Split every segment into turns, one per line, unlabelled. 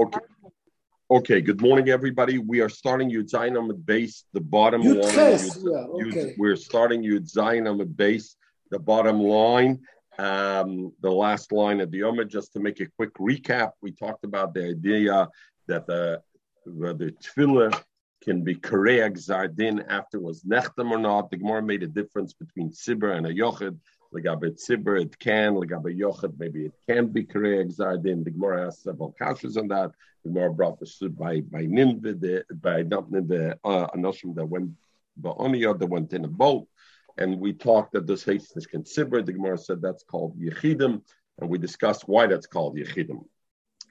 Okay. Okay, good morning, everybody. We are starting Yud Zayin on the base, the bottom
Yud
line. Yud-
yeah, okay.
we're starting Yud Zayin on the base, the bottom line, um, the last line of the Yoma. Just to make a quick recap, we talked about the idea that the whether tefillah can be koreg zardin after it was nechtam or not. The Gemara made a difference between sibur and a yochid. Legabe tzibur, it can. Legabe yochid, maybe it can be koreg zardin. The Gemara has several kashas on that. The Gemara brought this by by Ninveh, by not Ninveh, uh, Anoshim that went Ba'oniyah that went in a boat. And we talked that this hates is considered. The Gemara said that's called Yechidim, and we discussed why that's called Yechidim.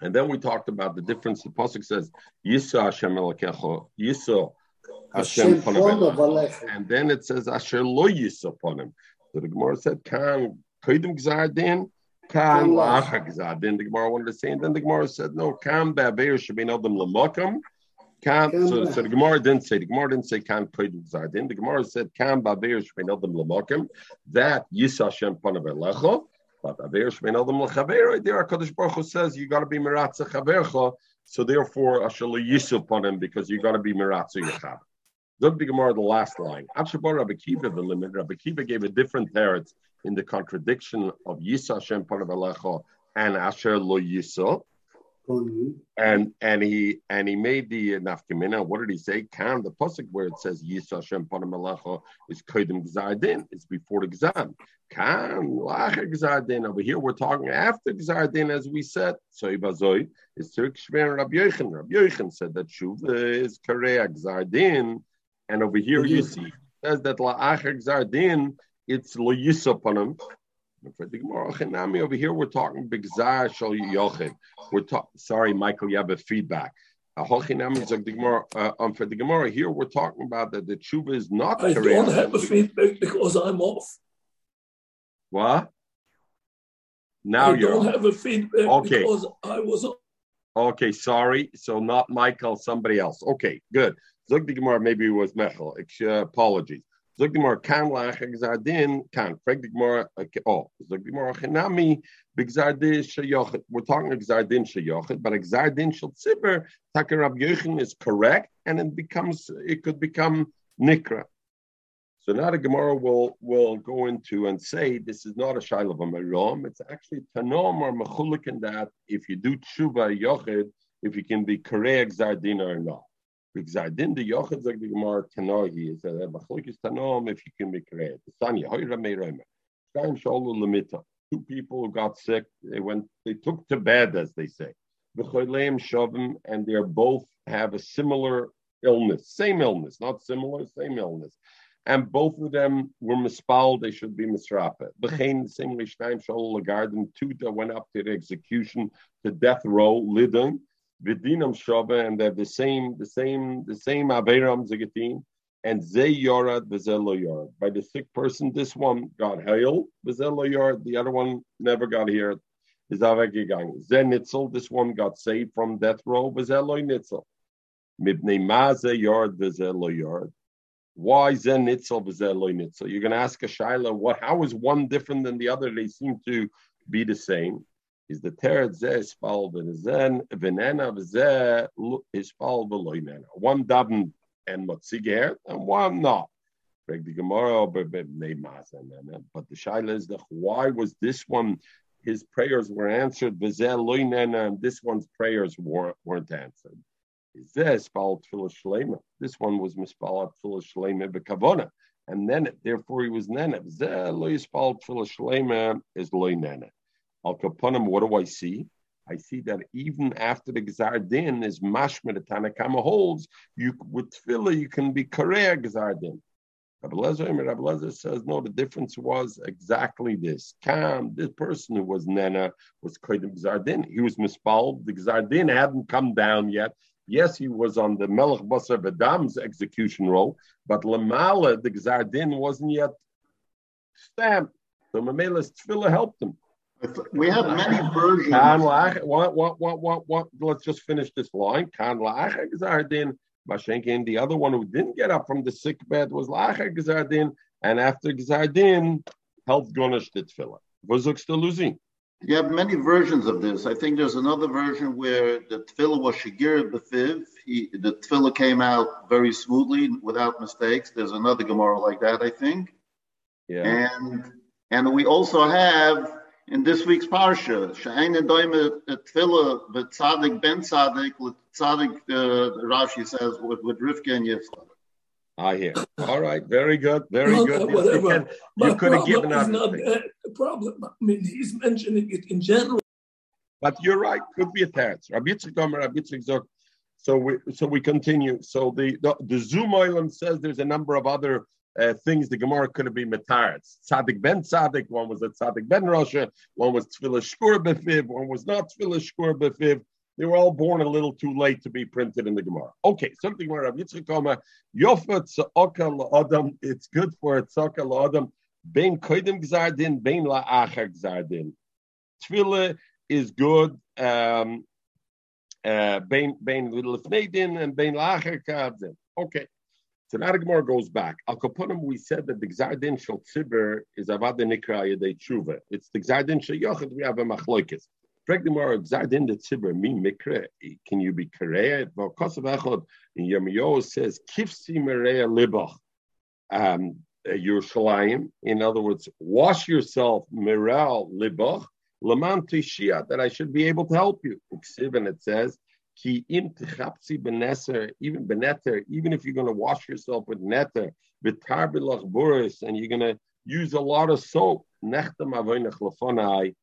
And then we talked about the difference. The pasuk says Yisa Hashem Elokecha, Yisa Hashem
Hashem
Panav
Panav Alecha.
and then it says Asher Lo Yisa upon him. So the Gemara said Kan Kodim Gzardin, Kan Lacha Gzardin. The Gemara wanted to say, and then the Gemara said no, Kan Be'aver Shabin Adam Lamakam. Kan, so, so the Gemara didn't say the Gemara didn't say Kan Kodim Gzardin. The Gemara said Kan Be'aver Shabin Adam Lamakam. That Yisa Hashem Panav Elecha. But Aver Shmein Adam L'Chaver, there Hakadosh Baruch Hu says you got to be Miratza Chavercha. So therefore, Yisa upon him because you got to be Miratza Yechav. Zog the Gemara, the last line. Akshabar Rabbi Kiva, the limit. Rabbi Kiva gave a different teretz in the contradiction of Yisa Hashem Panav Elecha and Asher Lo Yisa.
Mhm.
And and he and he made the uh, nafkamina. What did he say? Kan the pasuk where it says Yisa Hashem Panam Malacha is kodim gzardin. It's before the. Kan lacha gzardin. Over here we're talking after gzardin, as we said. So ibazoi is Rabbi Yochanan. Rabbi Yochanan said that shuv is kareya gzardin, and over here you see it says that la'acher gzardin. It's lo Yisa Panam. For the Gemara over here, we're talking bigzar shal yochid. We're talking. Sorry, Michael, you have a feedback. Uh, Hochinami is like the Gemara. Uh, um, for the Gemara here, we're talking about that the tshuva is not
I
correct.
don't have a feedback because I'm off.
What? Now
I
you're
don't
on.
have a feedback
Okay.
because I was off.
okay. Sorry, so not Michael, somebody else. Okay, good. Zog Gemara, maybe it was Mechel. Uh, apologies. Zog the Gemara kan lach gzardin kan. The Gemara. Oh, zog the Gemara Chinami bigzardin shayochid. We're talking gzardin shayochid, but gzardin shal tzibur Taka Yochanan is correct, and it becomes it could become nikra. So now the Gemara will will go into and say this is not a shaila of a merom. It's actually tanom or mechulik in that if you do tshuva yochid, if you can be koreg zardin or not. Zardin the yochid like the Gemara is that mechulik tanom if you can be koreg. Sanya hoyra meiromer. Stam sholu lemita. Two people who got sick, they went, they took to bed, as they say. V'choleim shovim, and they're both have a similar illness, same illness, not similar, same illness. And both of them were mispal, they should be misrapa. B'chein, same Rishnaim Shol Lagarden, two that went up to the execution, to death row, lidon, Vidinam Shava, and they're the same, the same, the same Averam Zigatin, and Zay Yorad, Vizelo Yorad. By the sick person, this one got hail, Vizelo Yorad, the other one never got here. Is Avegigang. Zen Nitzel, this one got saved from death row, Vizelo Nitzel. Mibnei Maze Yard, Vizelo Yard. Why Zen Nitzel, Vizelo Nitzel? You're going to ask a Shaila, what, how is one different than the other? They seem to be the same. Is the Teret Zeh Spal Zen, Venena Zeh Ispal Veloinena. One davened and Motziger, and one not. But the Shaila is the why was this one? His prayers were answered, and this one's prayers weren't, weren't answered. Is this? This one was Mispal Tfilah Shlema Bekavona. And then, therefore, he was Nena. Vizel Loispal Tfilah Shlema is Loinena. Al Kaponim, what do I see? I see that even after the Gzar Din is mashma, the Tanakama holds, you with tefillah you can be koreh Gzar Din. Rabbi says no. The difference was exactly this. Kam, this person who was nena was kodim Gzar Din. He was mispal. The Gzar Din hadn't come down yet. Yes, he was on the Melech Basar Vadam's execution roll, but Lamala, the Gzar Din, wasn't yet stamped. So Mamela's tefillah helped him.
We have many versions.
Kan lach, what, what, what, what, what? Let's just finish this line. Kan lach gzardin. Mashenkin, the other one who didn't get up from the sick bed was lach gzardin, and after gzardin, helped Gonish the tefillah. Was the losing?
You have many versions of this. I think there's another version where the tefillah was shigir befiv. He, the tefillah came out very smoothly without mistakes. There's another Gemara like that, I think.
Yeah.
And and we also have in this week's parsha, Sha'ayin Doime Tefillah, but Tzadik Ben Tzadik, Tzadik, uh, Rashi says, with, with Rivka and Yitzchak.
I hear. All right. Very good. Very
Well,
good.
uh,
You,
whatever.
can, you could have given
problem
out.
is not the problem. I mean, he's mentioning it in general.
But you're right. Could be a teretz. Rabbi Yitzchak Omer, Rabbi Yitzchak Zok. So we so we continue. So the the, the Zoom Oilam says there's a number of other uh, things the Gemara could have been metaretz. Tzaddik ben Tzaddik. One was a Tzaddik ben Rosha. One was Tefillah Shkur befiv. One was not Tefillah Shkur befiv. They were all born a little too late to be printed in the Gemara. Okay, something where Rabbi Yitzchak Omer Yofa Tzaka Adam. It's good for Tzaka Adam. Bein koidim gzardin, bein la'achar gzardin. Tefillah is good. Um, uh, bein bein din and bein la'achar kavdin. Okay. So now the Gemara goes back. Al Kaponim, we said that the Gzardin Shal Tzibur is Avad Nikra Yedei Tshuva. It's the Gzardin Shal Yochid, we have a Machloikis. Frag the Gemara, Gzardin the Tzibur, mi Mikra, can you be Kareya? Well, Kosav Echad, in says, Kifsi Mereya Libach, um, Yerushalayim. In other words, wash yourself, Merel Libach, Laman Tishia, that I should be able to help you. And it says, Beneser, even beneter, even if you're going to wash yourself with neter, vitar bilach buris, and you're going to use a lot of soap, nechtam avoinach lefonai,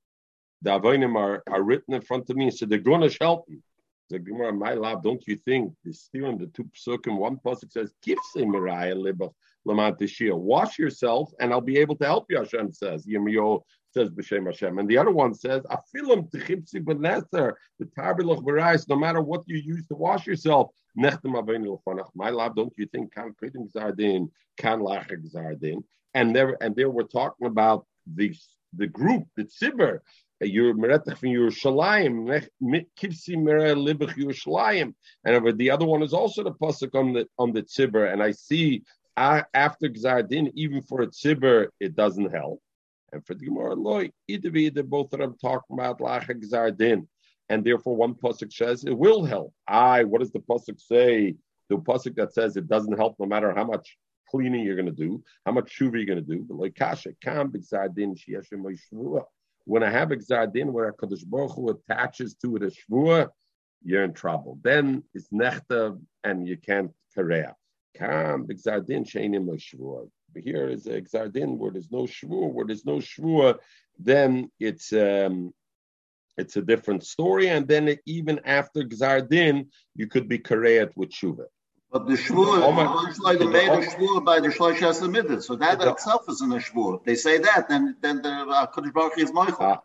the avoinim are, are written in front of me, so they're going to help you. The Gemara, my love, don't you think the steering the two psukim, one pasuk says, "Kifse miraya libach lamantishia." Wash yourself, and I'll be able to help you. Hashem says, Yirmiyahu says b'shem Hashem, and the other one says, "Afilim tichipsi beneser the tarbilach berais." No matter what you use to wash yourself, nechtem avinu lefanach. My love, don't you think kan kritim zardin, kan lachik zardin, and there and there we're talking about the the group, the tzibur you're meretach from Yerushalayim, kivsi mereh libach Yerushalayim, and the other one is also the pasuk on the on the tzibur, and I see after Gzardin, even for a tzibur, it doesn't help, and for the Gemara loy, either be either both of them talking about lacha Gzardin, and therefore one pasuk says it will help. I, what does the pasuk say? The pasuk that says it doesn't help no matter how much cleaning you're going to do, how much shuva you're going to do, but like kasha kam shvua when I have Exardin where Kadosh Baruch Hu attaches to it a shvua, you're in trouble. Then it's nechta and you can't kareah. Kam Exardin sheinim shvua. Here is Exardin where there's no shvua, where there's no shvua, then it's um, it's a different story. And then even after Exardin, you could be kareat with shuvah.
But the shvur,
Omar-
looks like they made a shvur by the Shlosh Hasimitah. So that
The-
itself isn't a shvur. If they say that, then then the uh, Kodesh Baruch is Moichel.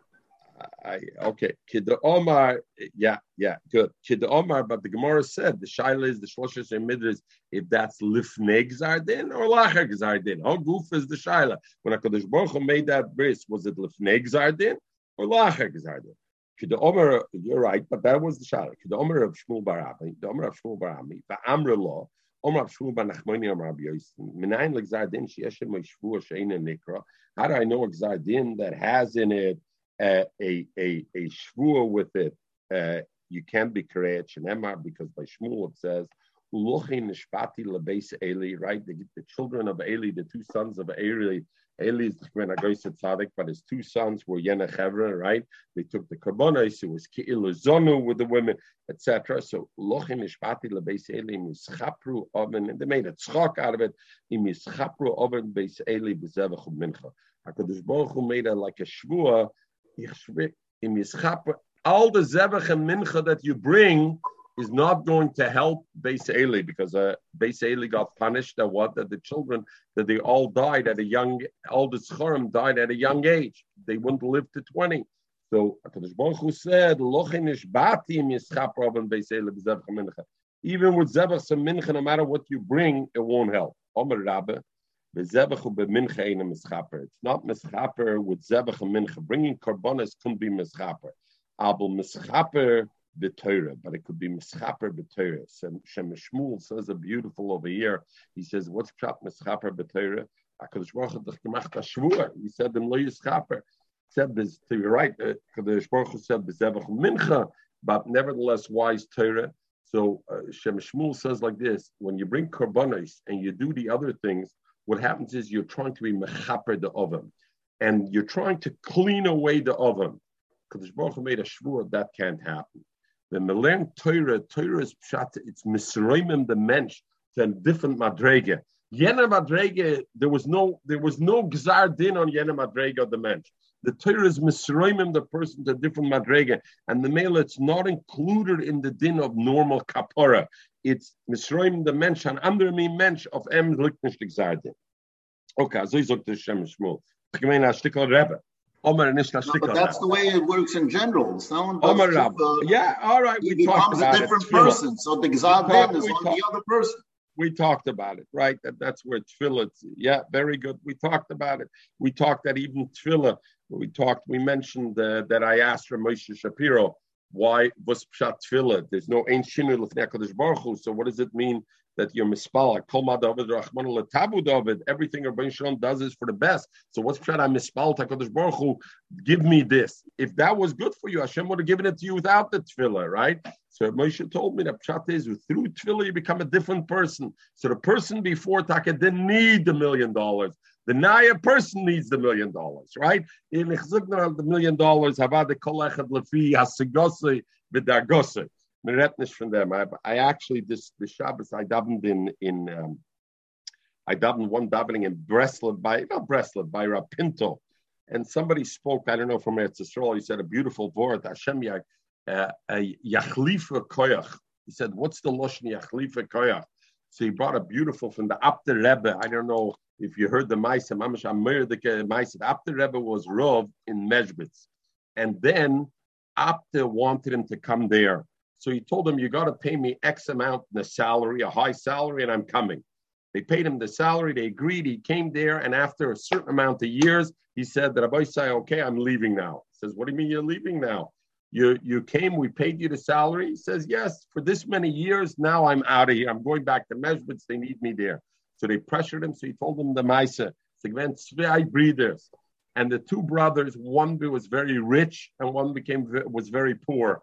I, okay, Kid Omar, yeah, yeah, good. Kid Omar, but the Gemara said the Shaila is the Shloshes Midras, if that's Lifnei Gzardin or Lacher Gzardin. How goof is the Shaila? When HaKadosh Baruch Hu made that bris, was it Lifnei Gzardin or Lacher Gzardin? Kid Omar, you're right, but that was the Shaila. Kid Omar of Shmuel Barami, the Omar of Shmuel Barami, the Amr law, Omar of Shmuel Bar Nachmani Omar Rabbi Yosef, Minayin Gzardin, Sheeshem Shvua Sheina Nikra. How do I know a Gzardin that has in it a a a shvua with it, uh, you can't be koreit shenemar because by Shmuel it says right? The, the children of Eli, the two sons of Eli. Eli is Agois tzaddik, but his two sons were Yenechevra, right? They took the karbonos. It was ki'ilazonu with the women, etc. So lochin nishpati lebeis Eli mischapru oven, and they made a tzchok out of it. Imischapru oven beis Eli bezevach mincha. Hakadosh Baruch Hu made it like a shvua all the zebach and mincha that you bring is not going to help Beis Eli because uh, Beis Eli got punished that what that the children that they all died at a young all the schorim died at a young age. They wouldn't live to twenty. So Hakadosh Baruch Hu said, "Lochinish bati mischap robin Beis Eli b'zebach and mincha." Even with zebach and mincha, no matter what you bring, it won't help. Omer Rabbe. It's not mischaper with zebach and mincha. Bringing karbonas couldn't be mischaper. Abel mischaper b'torah, but it could be mischaper b'torah. Shem Shmuel says a beautiful over here. He says, "What's pshat mischaper b'torah?" Hakadosh Baruch Hu shvur. He said, "Dem lo yischaper." said this to you right. Uh, the Baruch said bezevach mincha, but nevertheless wise Torah. So uh, Shem Shmuel says like this: when you bring korbanos and you do the other things, what happens is you're trying to be mechaper the oven, and you're trying to clean away the oven. Because Baruch made a shvur that can't happen. When we learn Torah, Torah is pshat, it's misraimim the mensch to different madrege. Yena madrege, there was no there was no gzar din on Yena madrege of the mensch. The Torah is misraimim the person to different madrege, and the male it's not included in the din of normal kapora. It's misraimim the mensch and under me mensch of em liknish gzar din. Okay, so ich sagte Shem Shmuel. Ich meine, a Stickel Rebbe. Omer nicht Stickel
but that's the way it works in general. Someone
Omer Rab. Yeah, all right, we talked about it.
becomes a different person. So the Gzad is
we
on the other person.
we talked about it, right? That that's where tefillah. Yeah, very good. We talked about it. We talked that even tefillah. We talked. We mentioned uh, that I asked Ramosha Shapiro why was pshat tefillah. There's no ein shinu l'fnei Baruch Hu. So what does it mean that you're mispala? Kol ma David Rachman letabu David. Everything Rabbi Shalom does is for the best. So what's pshat? I mispal Hakadosh Baruch Hu. Give me this. If that was good for you, Hashem would have given it to you without the tefillah, right? So Moshe told me that pshat is through tefillah you become a different person. So the person before Taka didn't need the million dollars. The Naya person needs the million dollars, right? In the million dollars, Havada Kolechad Lefi, Hasigose, Vidagose. Meretnish from them. I, I actually, this, the Shabbos, I davened in, in um, I davened one davening in Breslov by, not Breslov, by Rapinto. And somebody spoke, I don't know, from Eretz Yisrael, he said a beautiful word, Hashem Yach, uh, a Yachlifa Koyach. He said, what's the Lashon Yachlifa Koyach? So he brought a beautiful from the Apter Rebbe. I don't know if you heard the Maisa, Mamash Amir, the Maisa. Apter Rebbe was Rov in Mezhbitz. And then Abder wanted him to come there. So he told him, you got to pay me X amount in the salary, a high salary, and I'm coming. They paid him the salary. They agreed. He came there. And after a certain amount of years, he said that Rabbi say, okay, I'm leaving now. He says, what do you mean you're leaving now? You, you came, we paid you the salary. He says, yes, for this many years, now I'm out of here. I'm going back to Mezhbitz. They need me there. So they pressured him. So he told them the Maisa. Zwei breeders. And the two brothers, one was very rich and one became was very poor.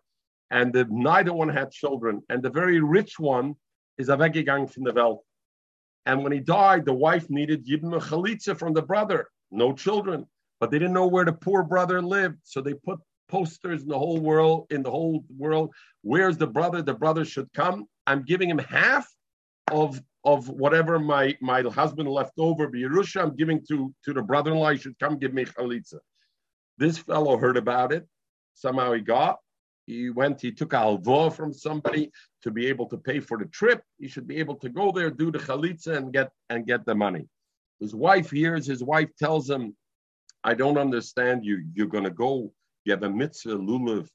And the, neither one had children. And the very rich one is a weggegangen from the Welt. And when he died, the wife needed Yibn Chalitza from the brother. No children. But they didn't know where the poor brother lived. So they put posters in the whole world, in the whole world. Where's the brother? The brother should come. I'm giving him half of of whatever my my husband left over, Yerusha, I'm giving to to the brother-in-law. He should come give me chalitza. This fellow heard about it. Somehow he got. He went. He took a from somebody to be able to pay for the trip. He should be able to go there, do the chalitza, and get and get the money. His wife hears. His wife tells him, "I don't understand you. You're going to go. You have a mitzvah lulav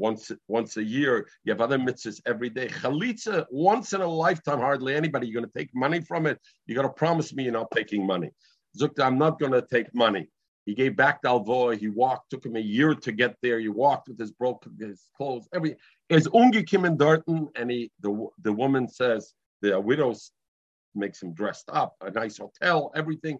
once once a year. You have other mitzvahs every day. Chalitza once in a lifetime. Hardly anybody. You're going to take money from it. You got to promise me you're not taking money. Zukta, I'm not going to take money. He gave back the alvoa. He walked. Took him a year to get there. He walked with his broken his clothes. Every is unge Kim in Darton, and he the the woman says the widow makes him dressed up, a nice hotel, everything,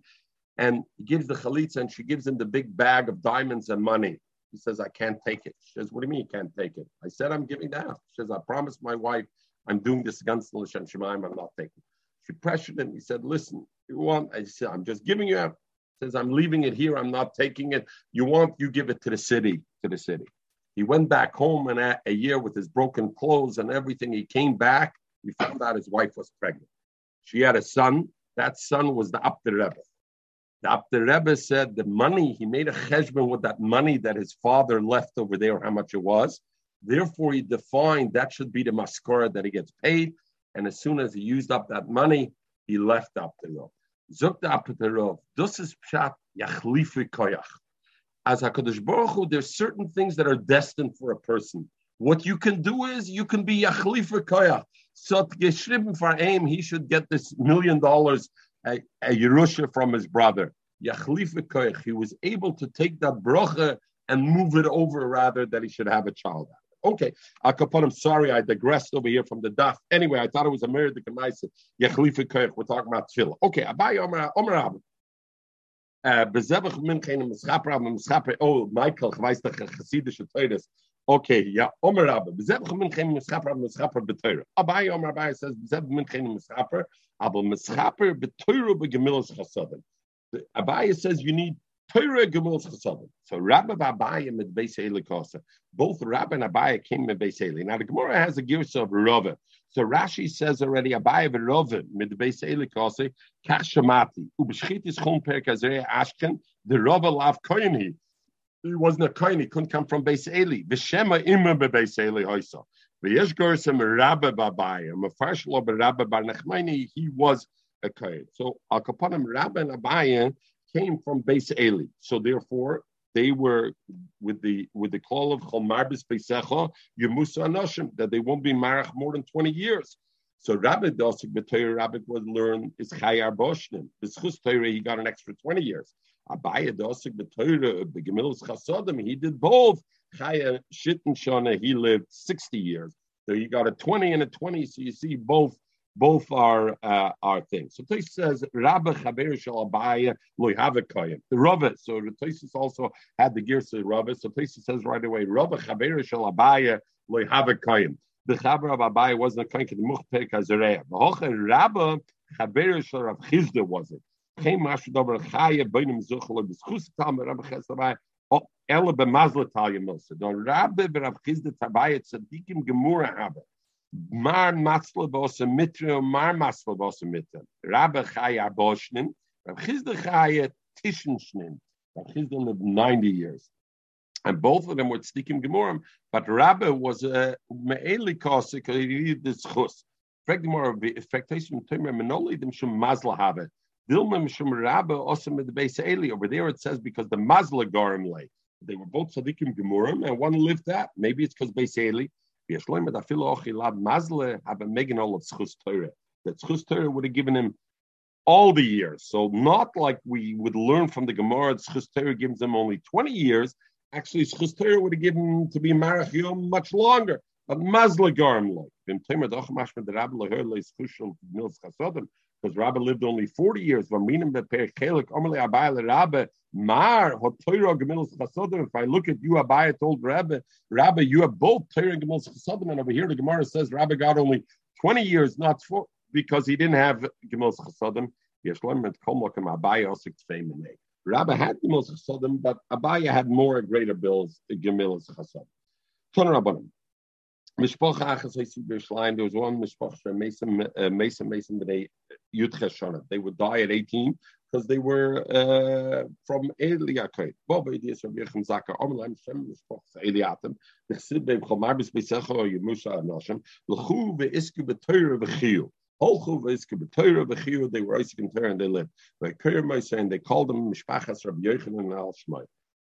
and he gives the chalitza, and she gives him the big bag of diamonds and money. He says, I can't take it. She says, What do you mean you can't take it? I said, I'm giving that. She says, I promised my wife I'm doing this against the L'Shem Shemaim, I'm not taking it. She pressured him. He said, Listen, you want? I said, I'm just giving you out. He says, I'm leaving it here. I'm not taking it. You want, you give it to the city, to the city. He went back home and a, a year with his broken clothes and everything. He came back. He found out his wife was pregnant. She had a son. That son was the Apter Rebbe. The Rebbe said the money, he made a cheshbon with that money that his father left over there, how much it was. Therefore, he defined that should be the maskara that he gets paid. And as soon as he used up that money, he left. Zuk the Apter Rebbe, this is pshat yachlifi koyach. As HaKadosh Baruch Hu, there's certain things that are destined for a person. What you can do is you can be yachlifi koyach. So geschrieben for aim, he should get this million dollars a, a Yerusha from his brother. He was able to take that bracha and move it over rather that he should have a child. Okay, Akapanim, sorry, I digressed over here from the daf. Anyway, I thought it was a Meredith Kamaisa. Yachlifa koich. We're talking about tefillah. Okay, Abai Omer Omer Uh, Bezebach. Oh, Michael, ich weiß Teures. Okay, ja, Omer Rabbe. Bezebach Minchen Mischaper am Mischaper beteure. Abai Omer Abai says Bezebach Minchen Mischaper, aber Mischaper beteure begemilas chasadim. Abai says you need Torah Gemil's Chasadim. So Rabbi Abaye and Beis Kosa. Both Rabbi and Abaye came with Beis Now the Gemara has a gears of Rava. So Rashi says already and Rava with Beis Kosa Kach Shamati. Ubeshchit is Chum Per Kazrei Ashken. The Rava lav Koyni. He wasn't a Kohen. He couldn't come from Beis Eli. V'shema imma beBeis Eli hoisa. V'yesh gorsem Rabbi Abaye. Mefarsh lo Rabbi Bar Nechmani. He was a Kohen. So Al Kapanim Rabbi and came from Beis Eli. So therefore, they were with the with the call of Cholmarbis Beisecha Yemusa Anashim that they won't be marach more than twenty years. So Rabbi Dosik B'Torah Rabbi was learn is Chayar Boshnim. B'Schus Torah he got an extra twenty years. Abaya Dosik B'Torah B'Gemilus Chasadim he did both. Chaya Shitten Shana he lived sixty years. So he got a twenty and a twenty. So you see both both are uh, are things. So Tais says Rabbi Chaber Shal Abaya Loyhavekayim. The Rabbi, so Tais also had the gears of Rabbi. So Tais says right away Rabbi Chaber Shal Abaya Loyhavekayim. The Chaber of Abaya wasn't a kain the Muchpek Azareya. The Hoche Rabbi Chaber Shal Rav Chisda was it. Came mhm. Mashu Dober Chaya Beinim Zuchel B'Schus Tam Rabbi Chesavai. Oh, Ela b'mazla talya milsa. Don Rabbi b'Rav Chisda Tabaya Tzadikim Gemura Habe. Mar Matzle Bosa Mitra, Mar Matzle Bosa Mitra. Rabbi Chaya Boshnin, Rabbi Chisda Chaya Tishenshnin. Rabbi Chisda lived 90 years. And both of them were tzdikim gemurim, but Rabbi was a me'eli kosik, he needed this chus. Frag more of the expectation timer menoli them shum mazla have it. Dilma shum Rabbi also the base eli. Over there it says because the mazla garim lay. They were both tzdikim gemurim, and one lived that. Maybe it's because base eli. That Tzchus Torah would have given him all the years. So not like we would learn from the Gemara, Tzchus Torah gives him only 20 years. Actually, Tzchus Torah would have given him to be Marach much longer. But Mazla Garm like. Because Rabbi lived only 40 years. If I look at you, Abaya told Rabbi, Rabbi, you have both Torah and Chasodim, and over here the Gemara says Rabbi got only 20 years, not four, because he didn't have Gemilus Chasodim. Rabbi had Gemilus Chasodim, but Abaya had more greater bills, Gemilus Chasodim. Mishpocha Achas Bershlein, there was one Mishpocha Mason Mason Mason B'nei Yud They would die at 18 because they were uh, from Eliakoy. Bob ideas from Yechem Zaka, Omelam Shem Mishpoch Eliatim, the Chsid Beim Chomarbis Beisecha or Yemusha Anoshim, L'chu ve'isku b'toyra v'chiyu. Holchu ve'isku b'toyra v'chiyu, they were Isaac and Torah and they lived. They called them Mishpachas Rabbi Yochanan Al Shmai.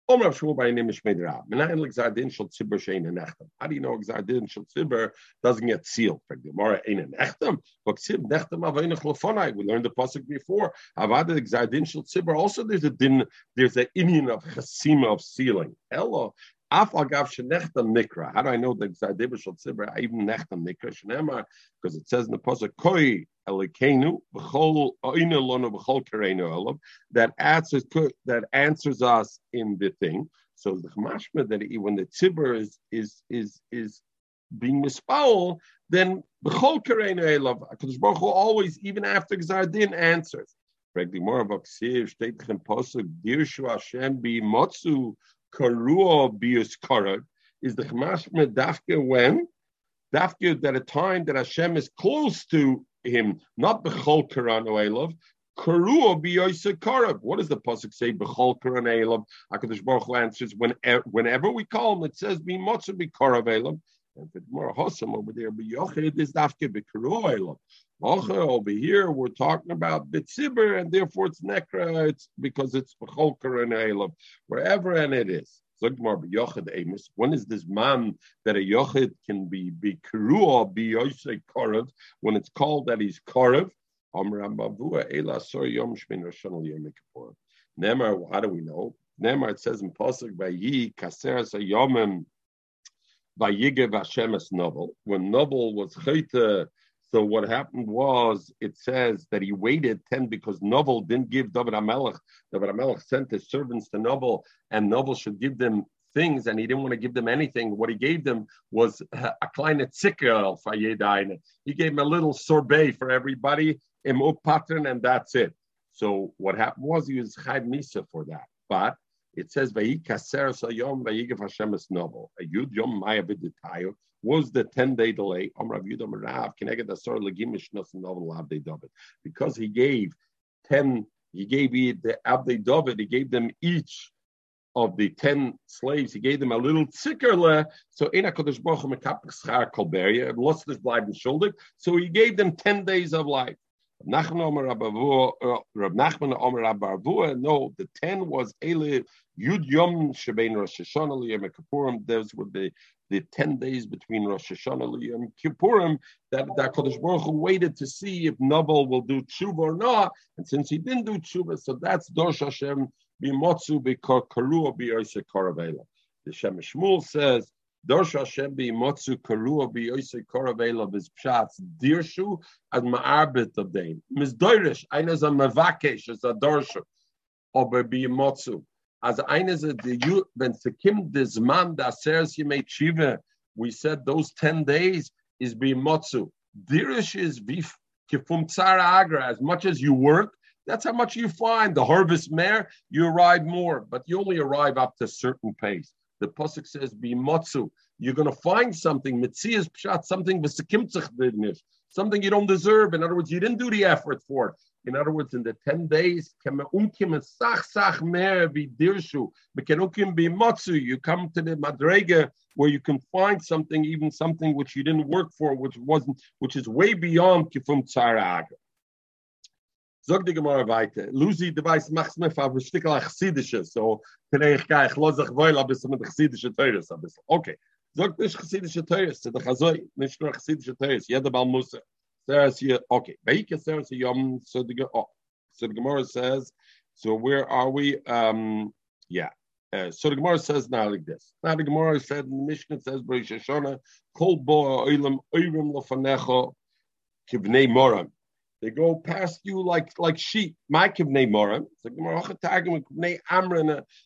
Om Rav Shmuel by name is Shmei Rab. Menayin l'gzardin shel tzibur shein enechtem. How do you know gzardin shel tzibur doesn't get sealed? For Gemara ein enechtem, but tzib nechtem aveinach lefonai. We learned the pasuk before. Avada gzardin shel tzibur. Also, there's a din. There's an Indian of chasima of sealing. Hello. Af agav shenechtam nikra. How do I know that gzardin shel tzibur even nechtem nikra shenema? Because it says in the pasuk koi That answers that answers us in the thing. So the mashma that when the tzibur is is is is being misfoul, then b'chol kareinu olav Hakadosh Baruch always even after Gzardin answers. Frag the more about Ksiv steht in Pasuk Dirshu Hashem bi motzu karuo bius karad is the mashma dafke when dafke that a time that Hashem is close to him, not bechol karan oelav. Karua biyoisa. What does the pasuk say? Bechol karan elav. Hakadosh Baruch Hu answers whenever, whenever we call him, it says be motza be karav elav. And it's more hosam over there, be yochid is dafke be karua elav. Over here, we're talking about bitzibur, and therefore it's nekra. It's because it's bechol karan elav, wherever and it is. When is this man that a yochid can be be kerua be yosei korav when it's called that he's korav? Nemar, how do we know? Nemar, it says in Pasuk by Yi Kaseras Ayomim by Yigev Hashem Novel. When Novel was chayte So what happened was it says that he waited 10 because Novel didn't give David Amelech. David Amelech sent his servants to Novel, and Novel should give them things, and he didn't want to give them anything. What he gave them was a kleine Zickel for Yedaine. He gave them a little sorbet for everybody, im pattern, and that's it. So what happened was he was Chayv Misa for that. But it says Vayikaser Sayom Vayigav Hashem es Novel. Yud Yom Maya Viditayo was the 10 day delay. Because he gave 10, he gave the Abdei David, he gave them each of the 10 slaves, he gave them a little tzickerle. So in HaKadosh Baruch Hu lost his bleiben schuldig. So he gave them 10 days of life. Uh, Rabavua, no, the 10 was Ele Yud Yom Shebein Rosh Hashanah Liyam Kippurim. Those were the the 10 days between Rosh Hashanah and Kippurim that, that Kodesh Baruch Hu waited to see if Nabal will do tshuva or not. And since he didn't do tshuva, so that's Dosh Hashem b'motzu b'kar karua b'yoyse karavela. The Shem Shmuel says, Dosh Hashem b'motzu karua b'yoyse karavela b'spshatz dirshu ad ma'arbet of dain. Mizdoirish, einas a mavakesh, as a dorshu, aber b'motzu. As eines the when sekim this man he made shiva, we said those ten days is bimotzu. Dirish is vif kifum tsara agra. As much as you work, that's how much you find. The harvest mare, you arrive more, but you only arrive up to a certain pace. The pasuk says bimotzu. You're going to find something. Mitzi is pshat something something you don't deserve. In other words, you didn't do the effort for it. In other words, in the 10 days, you come to the madrega where you can find something, even something which you didn't work for, which wasn't, which is way beyond kifum tzara Weiter. Lucy, Chassidische. So, kann ich gar bisschen mit Teures. Okay. Teures. Nicht nur Teures. Jeder muss er. Says okay. says yom. So the oh, so Gemara says. So where are we? Um, yeah. Uh, so the Gemara says now like this. Now the Gemara said, the Mishnah says, Kol bo oirim moram. They go past you like like sheep. My kivnei morim.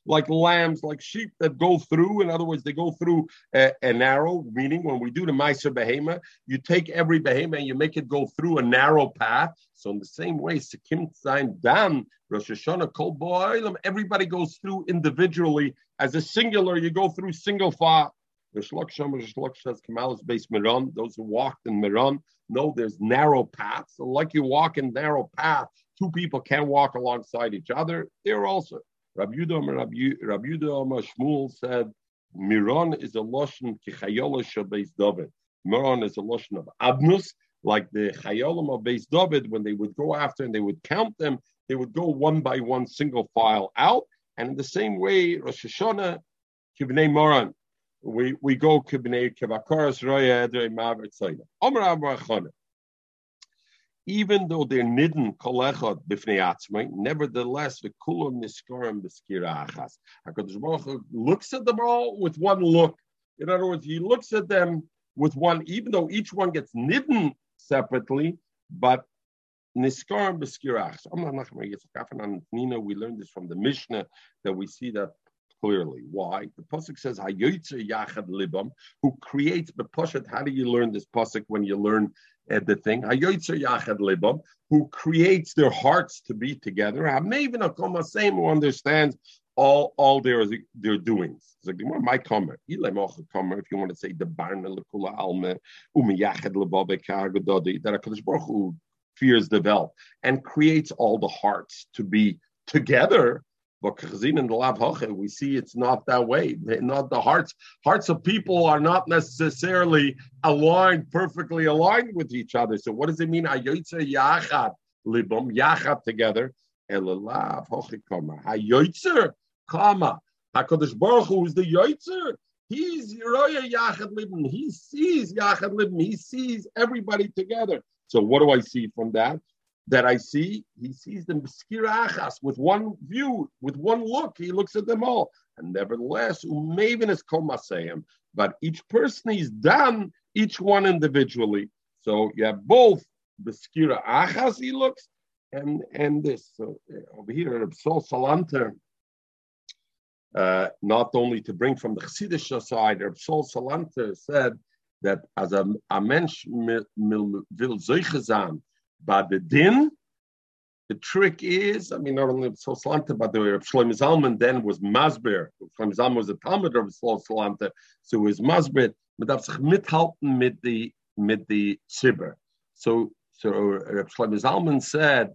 Like lambs, like sheep that go through. In other words, they go through a, a narrow. Meaning, when we do the meiser behema, you take every behema and you make it go through a narrow path. So in the same way, Sikim Tzayin Dan Rosh Hashanah Kol Bo'olam, everybody goes through individually as a singular. You go through single file. Shlok Shlok those who walked in Miran, know there's narrow paths. Like you walk in narrow path, two people can walk alongside each other. There also. Rabbi Yudom Shmuel said, Miran is a lotion kichayola shabeis David. Miran is a lotion of abnus, like the chayolim of Beis David, when they would go after and they would count them, they would go one by one, single file out. And in the same way, Rosh Hashanah, Kivnei Moran, we we go kibnei roya edrei. Even though they're nidden kolechot b'fnei atzmai, nevertheless the kulam niskarim b'skira achas. Hakadosh Baruch looks at them all with one look. In other words, he looks at them with one, even though each one gets nidden separately, but niskarim b'skira achas. We learned this from the Mishnah that we see that clearly. Why? The pasuk says Hayotzer Yachad Libam, who creates the pasuk. How do you learn this pasuk when you learn uh, the thing? Hayotzer Yachad Libam, who creates their hearts to be together. Maybe a same who understands all all their their doings. So my comment, if you want to say the barna lekula alme umiyachad lebabe kargadodi that Hakadosh Baruch Hu fears the vel and creates all the hearts to be together. We see it's not that way. Not the hearts. Hearts of people are not necessarily aligned, perfectly aligned with each other. So what does it mean? Yachad libum yachad together. Hayoytzer kama. Hakadosh Baruch Hu is the yoytzer. He's Yeroya Yachad Libim. He sees Yachad Libim. He sees everybody together. So what do I see from that? That I see, he sees them achas with one view, with one look. He looks at them all. And nevertheless, umavin is komasayim. But each person is done, each one individually. So you have both the skira achas he looks and and this. So uh, over here, Psal Salanter, uh, not only to bring from the Chassidish side, Psal Salanter said that as a, a mensch will zeiche by the din, the trick is, I mean, not only Psal Salanter, but the Shlomo Zalman then was Masber. Shlomo Zalman was a Talmud of Salanter, so it was Masber. Man darf sich mit the mit the Tzibber. So so Reb Shlomo Zalman said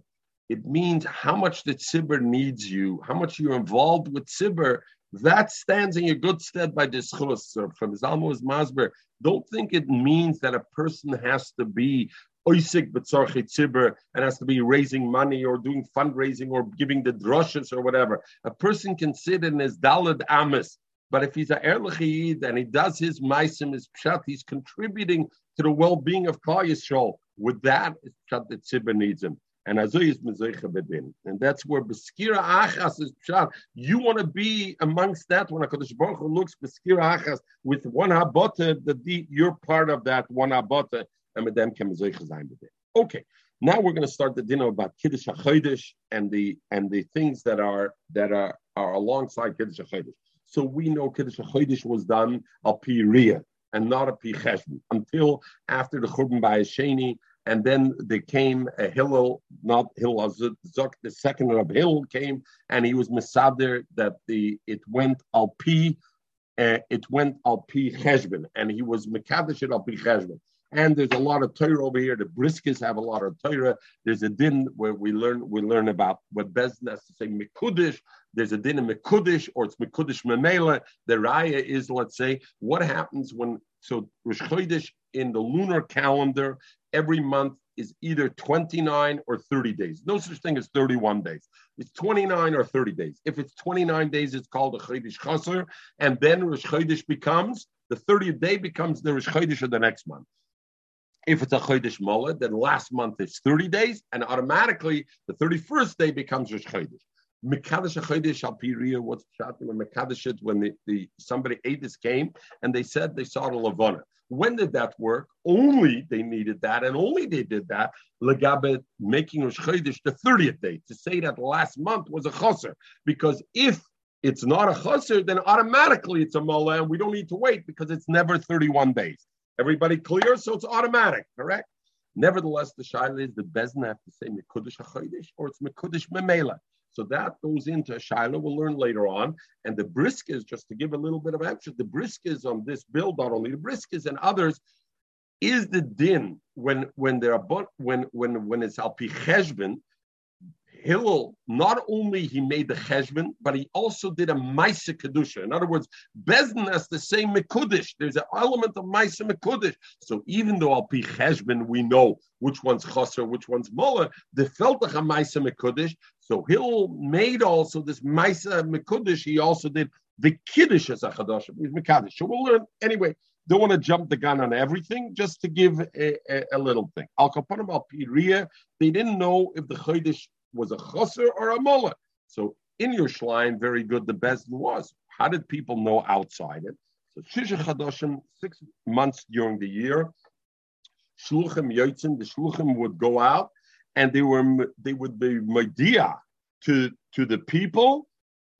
it means how much the tzibur needs you, how much you're involved with tzibur. That stands in your good stead by this chus. From Zalmo's Masber, don't think it means that a person has to be oisik tzibur and has to be raising money or doing fundraising or giving the drushes or whatever. A person can sit in his dalad amis, but if he's a erlich and he does his maisim, his pshat, he's contributing to the well-being of Klal Yisrael. With that, it's pshat that tzibur needs him. And Azoy is Mezoicha Bedin. And that's where Beskira Achas is Pshat. You want to be amongst that when HaKadosh Baruch Hu looks Beskira Achas with one Habota, the you're part of that one Habota, Okay. Now we're going to start the dinner about Kiddush HaChodesh and the and the things that are that are, are alongside Kiddush HaChodesh. So we know Kiddush HaChodesh was done al Pi Riyah and not a Pi until after the Churban Bayesheni and then there came a Hillel, not Hillel Zuk, the second of Hillel came, and he was Misader that the it went al pi, uh, it went al pi cheshbon, and he was Mekadesh al pi cheshbon. And there's a lot of Torah over here. The Briskes have a lot of Torah. There's a din where we learn we learn about what Bezdin has to say Mikudish. There's a din in Mikudish or it's Mikudish Memela. The Raya is, let's say, what happens when so Rosh Chodesh in the lunar calendar every month is either 29 or 30 days. No such thing as 31 days. It's 29 or 30 days. If it's 29 days, it's called a Chodesh Chaser, and then Rosh Chodesh becomes, the 30th day becomes the Rosh Chodesh of the next month. If it's a Chodesh Mullah, then last month is 30 days, and automatically the 31st day becomes Rosh Chodesh. Mekadesh Chodesh Alpiria, what's shot when Mekadesh when the, somebody ate this came and they said they saw the Lavana. When did that work? Only they needed that, and only they did that. Legabe making Rosh Chodesh the 30th day to say that last month was a chaser. Because if it's not a chaser, then automatically it's a mullah, and we don't need to wait because it's never 31 days. Everybody clear? So it's automatic, correct? Nevertheless, the shaila is the bezna have to say mekudesh chodesh or it's mekudesh memela. So that goes into a Shiloh, we'll learn later on. And the brisk is just to give a little bit of emphasis, the brisk is on this bill, not only the brisk is and others, is the din when when there are when when when it's al cheshbon, Hillel, not only he made the cheshbon, but he also did a Maisa Kedusha. In other words, Bezdin has the same Mekudish. There's an element of Maisa Mekudish. So even though Al Pi cheshbon we know which one's Chaser, which one's Mullah, the Feltach Maisa Mekudish. So Hillel made also this Maisa Mekudish. He also did the Kiddush as a Chadash. He's. So we'll learn anyway. Don't want to jump the gun on everything, just to give a, a, a little thing. Al Kapanim Al Piriya, they didn't know if the Chodesh was a chaser or a mullah. So in your shrine, very good, the best was. How did people know outside it? So Shisha Chadoshim, six months during the year, Shluchim Yotzim, the Shluchim would go out and they were they would be media to to the people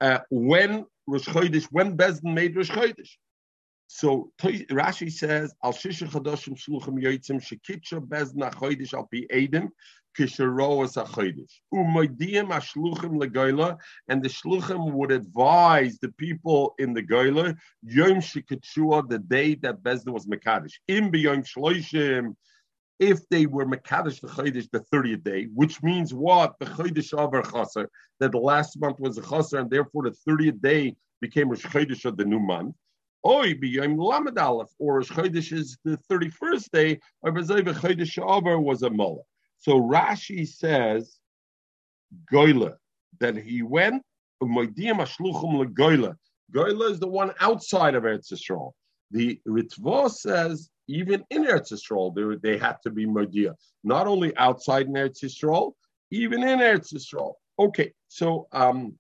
uh, when Rosh Chodesh, when Bezdin made Rosh Chodesh. So Rashi says, Al Shisha Chadoshim Shluchim Yotzim Shekitcha Bezdin Chodesh Al Pi Edim and the shluchim would advise the people in the goila yom shikachua, the day that Bezdin was mekadosh. Im biyom shloishim, if they were mekadosh the chodesh the thirtieth day, which means what the chodesh over chaser, that the last month was a chaser, and therefore the thirtieth day became Rosh Chodesh of the new month. Oy biyom lamed aleph, or Rosh Chodesh is the thirty-first day, or Bezdin Chodesh over was a mullah. So Rashi says, Goila, that he went, Goila. Goila is the one outside of Eretz Yisrael. The Ritva says, even in Eretz Yisrael, they, they had to be Modia. Not only outside in Eretz Yisrael, even in Eretz Yisrael. Okay, so um,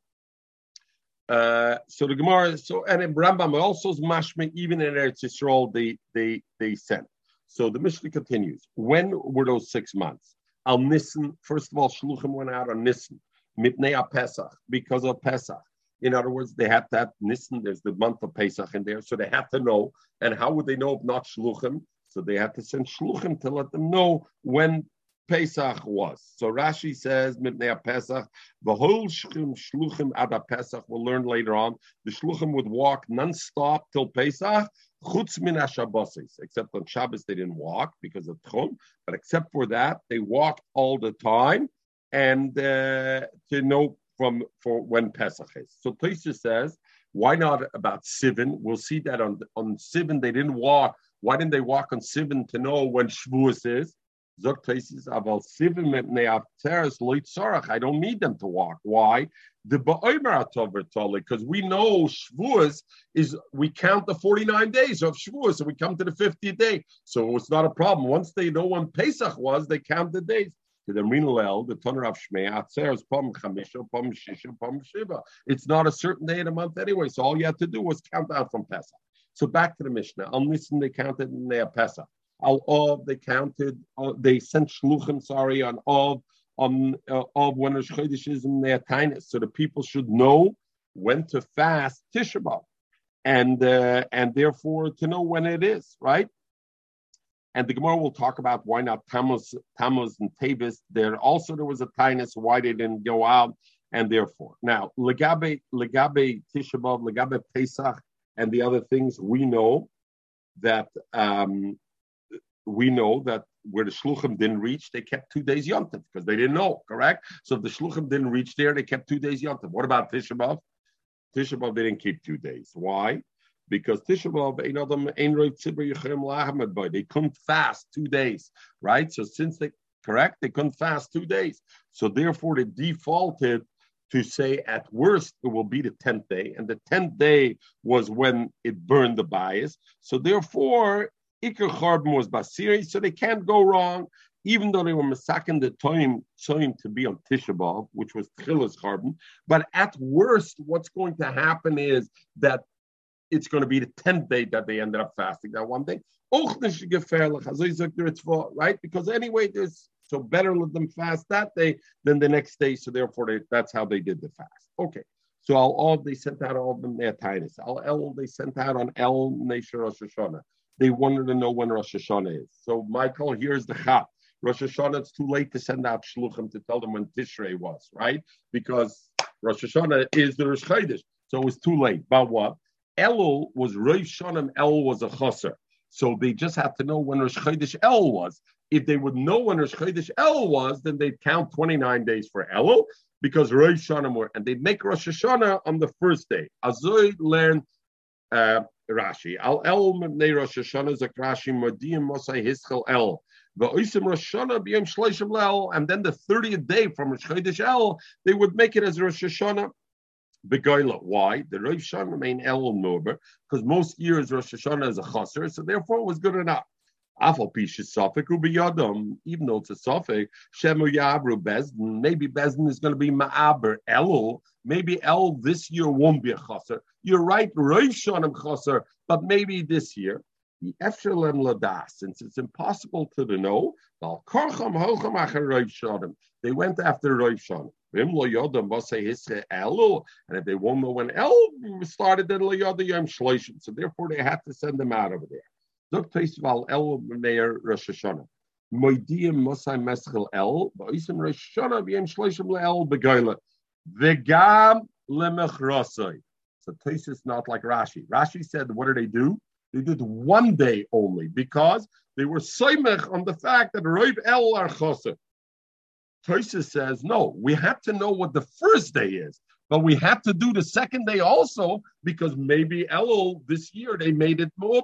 uh, so the Gemara, so and in Rambam also is mashme, even in Eretz Yisrael, they they they sent. So the Mishnah continues. When were those six months? Al Nissen, first of all, Shluchim went out on Nissen, Mipnei Pesach, because of Pesach. In other words, they have to have Nissen, there's the month of Pesach in there, so they have to know. And how would they know if not Shluchim? So they have to send Shluchim to let them know when Pesach was. So Rashi says, Mitnei Pesach, the whole Shluchim Ada Pesach, we'll learn later on, the Shluchim would walk non-stop till Pesach, Chutz min except on Shabbos they didn't walk because of Tchum, but except for that, they walked all the time and uh, to know from for when Pesach is. So Tosha says, why not about Sivan? We'll see that on on Sivan they didn't walk. Why didn't they walk on Sivan to know when Shavuos is? I don't need them to walk. Why? The ba'omer because we know Shavuos is we count the 49 days of Shavuos, and we come to the 50th day. So it's not a problem. Once they know when Pesach was, they count the days. The of Pom Shiva. It's not a certain day in a month anyway, so all you have to do was count out from Pesach. So back to the Mishnah. Al Nissen, they counted in their Pesach. Al Ov, they counted, uh, they sent Shluchim, sorry, on Ov, on uh, Ov when Rosh Chodesh is in their tinus. So the people should know when to fast Tisha. And, uh, and therefore to know when it is, right? And the Gemara will talk about why not Tammuz, Tammuz and Tavis. There also there was a tinus, why they didn't go out, and therefore. Now, Legabe, Legabe Tisha Legabe Pesach, and the other things, we know that um, we know that where the shluchim didn't reach, they kept two days yontif because they didn't know, correct? So if the shluchim didn't reach there, they kept two days yontif. What about Tisha B'av? B'av they didn't keep two days. Why? Because Tisha B'av They couldn't fast two days, right? So since they correct, they couldn't fast two days. So therefore, they defaulted to say at worst it will be the 10th day and the 10th day was when it burned the bias so therefore Iker Charbon was Basiri, so they can't go wrong, even though they were masakin the time time to be on Tisha B'Av, which was Tchilas Charbon. But at worst, what's going to happen is that it's going to be the 10th day that they ended up fasting that one day. Right? Because anyway, there's so better let them fast that day than the next day. So therefore, they, that's how they did the fast. Okay. So all, all they sent out all of them their tinus. Al El they sent out on El Nation Rosh Hashanah they wanted to know when Rosh Hashanah is. So, Michael, here's the chat. Rosh Hashanah, it's too late to send out shluchim to tell them when Tishrei was, right? Because Rosh Hashanah is the Rosh Chodesh. So it was too late. But what? Elul was Rosh Hashanah, El was a chaser. So they just had to know when Rosh Chodesh El was. If they would know when Rosh Chodesh El was, then they'd count 29 days for Elul because Rosh Hashanah were, and they'd make Rosh Hashanah on the first day. Azoy learned uh, Rashi. Al El Mebnei Rosh Hashanah Zak Rashi Modiyim Mosai Hischel El. Va'osim Rosh Hashanah B'Yom Shloishim Lel, and then the 30th day from Rosh Chodesh El, they would make it as Rosh Hashanah. Begoila. Why? The Rosh Hashanah remain El Nober, because most years Rosh Hashanah is a chaser, so therefore it was good enough. Even though it's a Suffolk, Shemu Yabru Bezdin, maybe Bezdin is going to be Ma'aber Elul, maybe El this year won't be a chaser. You're right, Rosh chaser, but maybe this year. The Efshalem Ladas, since it's impossible to know, they went after Rosh And if they won't know when El started, then So therefore, they have to send them out over there. Dok Teisval El Meir Rosh Hashanah. Moidiyim Mosai Meschel El, Ba'isim Rosh Hashanah B'yem Shloishim Le'el Begoyle. V'gam Lemechrosoi. So is not like Rashi. Rashi said, what did they do? They did one day only because they were soymech on the fact that Roiv El are choser. Tosis says, no, we have to know what the first day is, but we have to do the second day also because maybe Elul this year they made it more.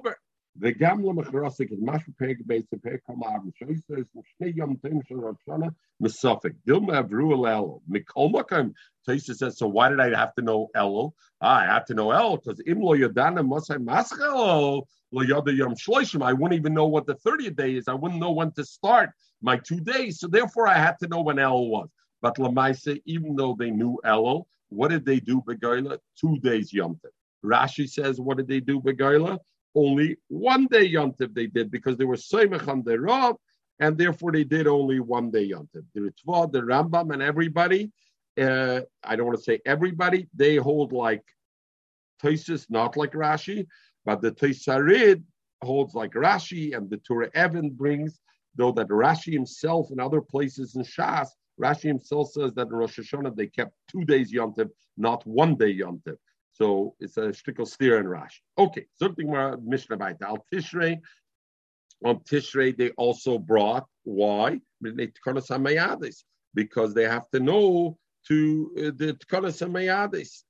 וגם למחרוסק את משהו פרק בית פרק כמה ארבע שויסס ושני יום תאים של ראש שנה מסופק. דילמה עברו אל אלו. מכל מקום, Taisa says, so why did I have to know Elul? Ah, I have to know Elul because im lo yadana mosai maschel lo yada yom shloishim. I wouldn't even know what the 30th day is. I wouldn't know when to start my two days. So therefore, I had to know when Elul was. But Lamaisa, even though they knew Elul, what did they do, Begoila? Two days Yom Rashi says, what did they do, Begoila? Only one day yontiv they did because they were soymech on Rav, and therefore they did only one day yontiv. The Ritva, the Rambam, and everybody. Uh, I don't want to say everybody. They hold like Toisus, not like Rashi, but the Toisarid holds like Rashi, and the Torah Evan brings, though that Rashi himself in other places in Shas, Rashi himself says that in Rosh Hashanah they kept two days Yontiv, not one day Yontiv. So it's a shtickle steer in Rashi. Okay, something more Mishnah by Al Tishrei. On Tishrei, they also brought why? Because they have to know to uh, the Tkanas Hamayadis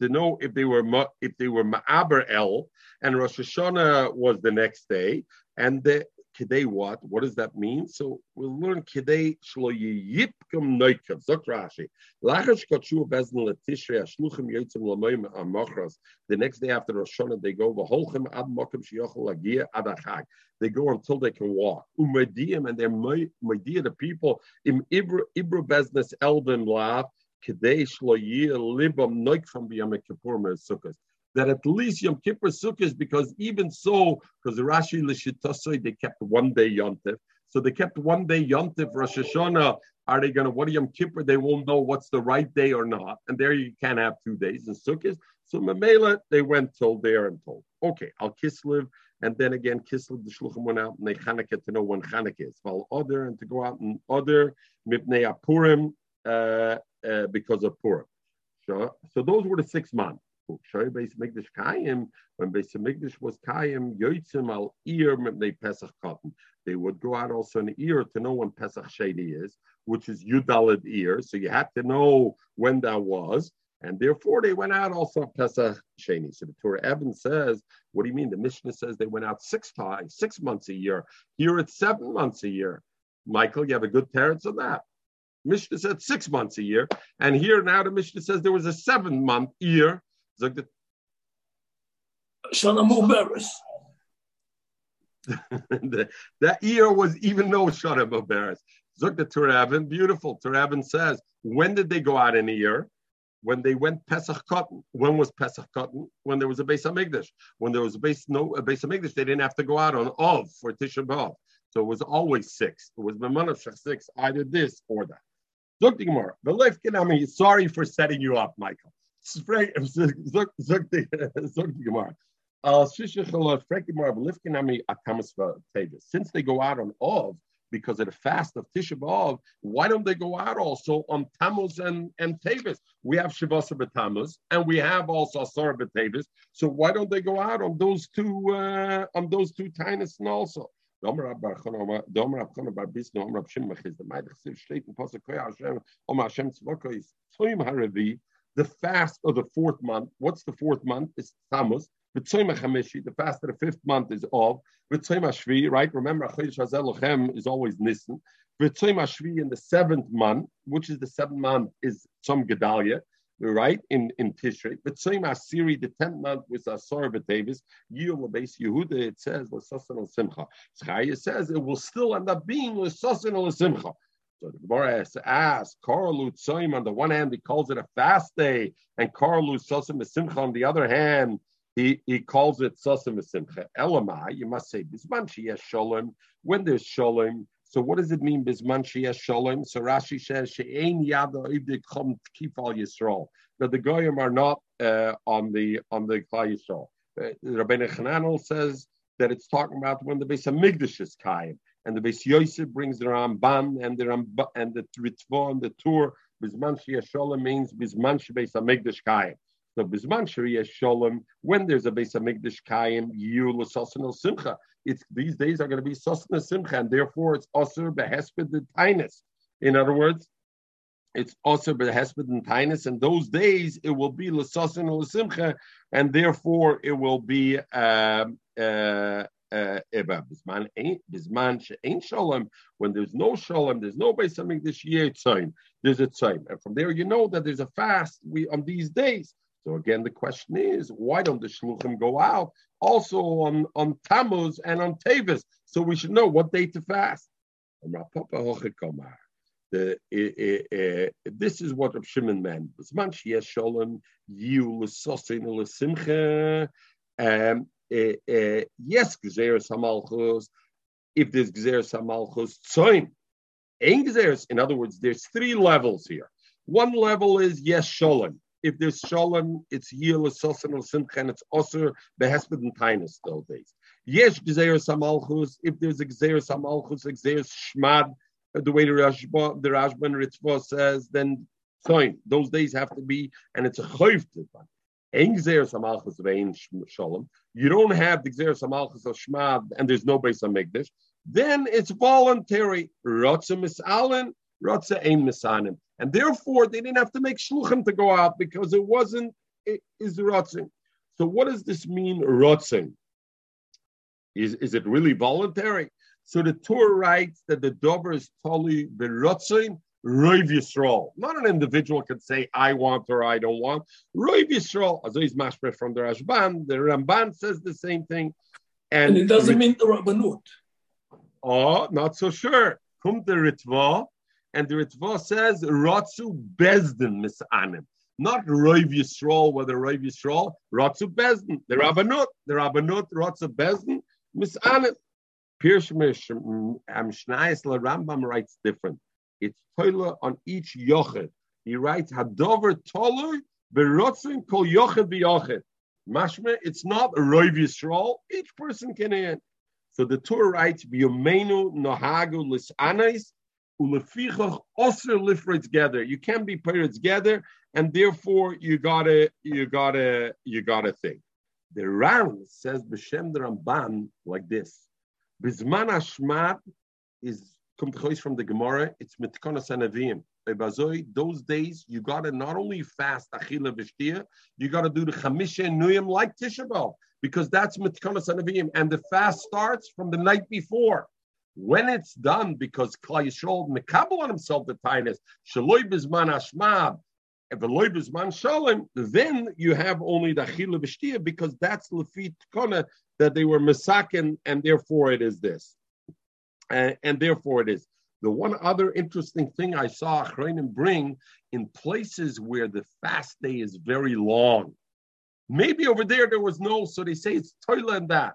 to know if they were if they were Ma'aber El and Rosh Hashanah was the next day, and the Kidei what? What does that mean? So we'll learn Kidei Shlo Yipkum Noikav. Zok Rashi. Lachash Katshu Bezdin Letishrei Ashluchim Yotzim Lamoyim Amachras. The next day after Rosh Hashanah, they go V'holchem Ad Mokim Shiyochel Lagia Ad Achag. They go until they can walk. Umediyim and they're Media the people im Ibru Ibru Beznes Elden Lav Kidei Shlo Libam Noikvam B'Yom Kippur Sukkot that at least Yom Kippur Sukkot, because even so, because the Rashi Lishitasoi, they kept one day Yontif. So they kept one day Yontif, Rosh Hashanah. Are they going to, what Yom Kippur? They won't know what's the right day or not. And there you can't have two days in Sukkot. So Mamela, they went till there and told. Okay, I'll Kislev. And then again, Kislev, the Shluchim went out and they Chanukah to know when Chanukah is. While other and to go out and other, Mipnei Apurim, uh, uh, because of Purim. So, so those were the six months. Shoy Beis Mikdash Kayim, when Beis Mikdash was Kayim, Yoitzim al Ir they Pesach Cotton. They would go out also an ear to know when Pesach Sheni is, which is Yudalid ear. So you have to know when that was. And therefore they went out also Pesach Sheni. So the Torah Evan says, what do you mean? The Mishnah says they went out six times, six months a year. Here it's seven months a year. Michael, you have a good parents on that. Mishnah said six months a year. And here now the Mishnah says there was a seven month year. Sagt
Shana Muberes.
that year was even no Shana Muberes. Zuk the Turabin, beautiful. Turabin says, when did they go out in a year? When they went Pesach Cotton. When was Pesach Cotton? When there was a base of Migdash. When there was a base no a base of Migdash, they didn't have to go out on Ov for Tisha B'Av. So it was always six. It was Memanav six, either this or that. Zuk the Gemara. Sorry for setting you up, Michael. Since they go out on Ov because of the fast of Tisha B'Av, why don't they go out also on Tammuz and, and Tavis? We have Shavasa B'Tammuz and we have also Asar B'Tavis. So why don't they go out on those two uh, on those two tiniest and also? The fast of the fourth month. What's the fourth month? It's Tammuz. The fast of the fifth month is of. Right? Remember, is always Nisan. In the seventh month, which is the seventh month, is some Gedalia, right? In in Tishrei. B'tzoyim Asiri, the tenth month was Asar B'Tevis. Yom Yehuda, it says L'sasan al Simcha. Chaya says it will still end up being L'sasan al Simcha. So the Gemara asks, Karlu Tzoim, on the one hand, he calls it a fast day, and Karlu Sosim Simcha on the other hand, he, he calls it Sosim Simcha. Elamai, you must say, Bisman Shiyah Shalom, when there's Shalom. So what does it mean, Bisman Shiyah Shalom? So Rashi says, She'ein Yada Ibdik Chom Kifal Yisrael. That the Goyim are not uh, on the on the Klal Yisrael. Uh, Rabbeinu Chananel says that it's talking about when the base of Migdash is Kaim and the Beis Yosef brings the Ramban and the Ramban and the Ritva and the Tur. Bisman Shalom means Bisman Beis Hamikdash Kayim. So Bisman Shalom, when there's a Beis Hamikdash Kayim, you l'sosin simcha. It's these days are going to be sosin simcha, and therefore it's also behesped the tinus. In other words, it's also behesped and tinus, and those days it will be l'sosin simcha, and therefore it will be. Um, uh, uh, bisman ain't shalom. When there's no shalom, there's no base something this year time. There's a time, and from there you know that there's a fast we on these days. So again, the question is, why don't the shluchim go out also on on Tammuz and on Tavis? So we should know what day to fast. The, uh, uh, this is what Rav Shimon meant. Um, uh, uh, yes, Gzeres Hamalchus, if there's Gzeres Hamalchus, Tzoin. Ein Gzeres, in other words, there's three levels here. One level is yes, Shalom. If there's Shalom, it's Yil, Sosan, Simcha, and it's Osir, Behesped, and Tainus those days. Yes, Gzeres Hamalchus, if there's a Gzeres Hamalchus, a Gzeres Shmad, the way the Rashba, the Rashba Ritzvah says, then fine. Those days have to be, and it's a chayv to you don't have the Gzer Samalchus of Shmad and there's no base on Mikdash, then it's voluntary. Rotza misalin, Rotza aim misanim. And therefore, they didn't have to make shluchim to go out because it wasn't is rotzing. So, what does this mean, rotzing? Is, is it really voluntary? So the Torah writes that the dover is totally berotzin Roiv Yisrael. Not an individual can say, I want or I don't want. Roiv Yisrael, as is mashpeh from the Rashban, the Ramban says the same thing.
And, and it doesn't mean the Rabbanut.
Oh, not so sure. Come the Ritva, and the Ritva says, Ratsu Bezdin Misanim. Not Roiv Yisrael, whether Roiv Yisrael, Ratsu Bezdin. The Rabbanut, the Rabbanut, Ratsu Bezdin, Misanim. Pirsh Mishnayis Rambam writes different. It's toiler on each yochet. He writes Hadover toler berotzin kol yochet b'yochet. Mashme, it's not a roiv yisrael. Each person can end. So the Torah writes b'yomenu nohagu lisanais ulefichach osir lifra together. You can't be paired together, and therefore you gotta you gotta you gotta think. The Ram says b'shem the Ramban like this: Bizman Hashmat is kommt from the Gemara, it's mitkonas anavim. Those days, you got to not only fast achila v'shtia, you got to do the chamisha nuyim like Tisha because that's mitkonas anavim, and the fast starts from the night before. When it's done, because Klal Yisrael mekabel on himself the tightness, shaloi bizman ashmab, v'loi bizman shalom, then you have only the achila v'shtia because that's lefit kona that they were misakin, and therefore it is this and, and therefore it is. The one other interesting thing I saw Achreinim bring in places where the fast day is very long. Maybe over there there was no, so they say it's toilet and that.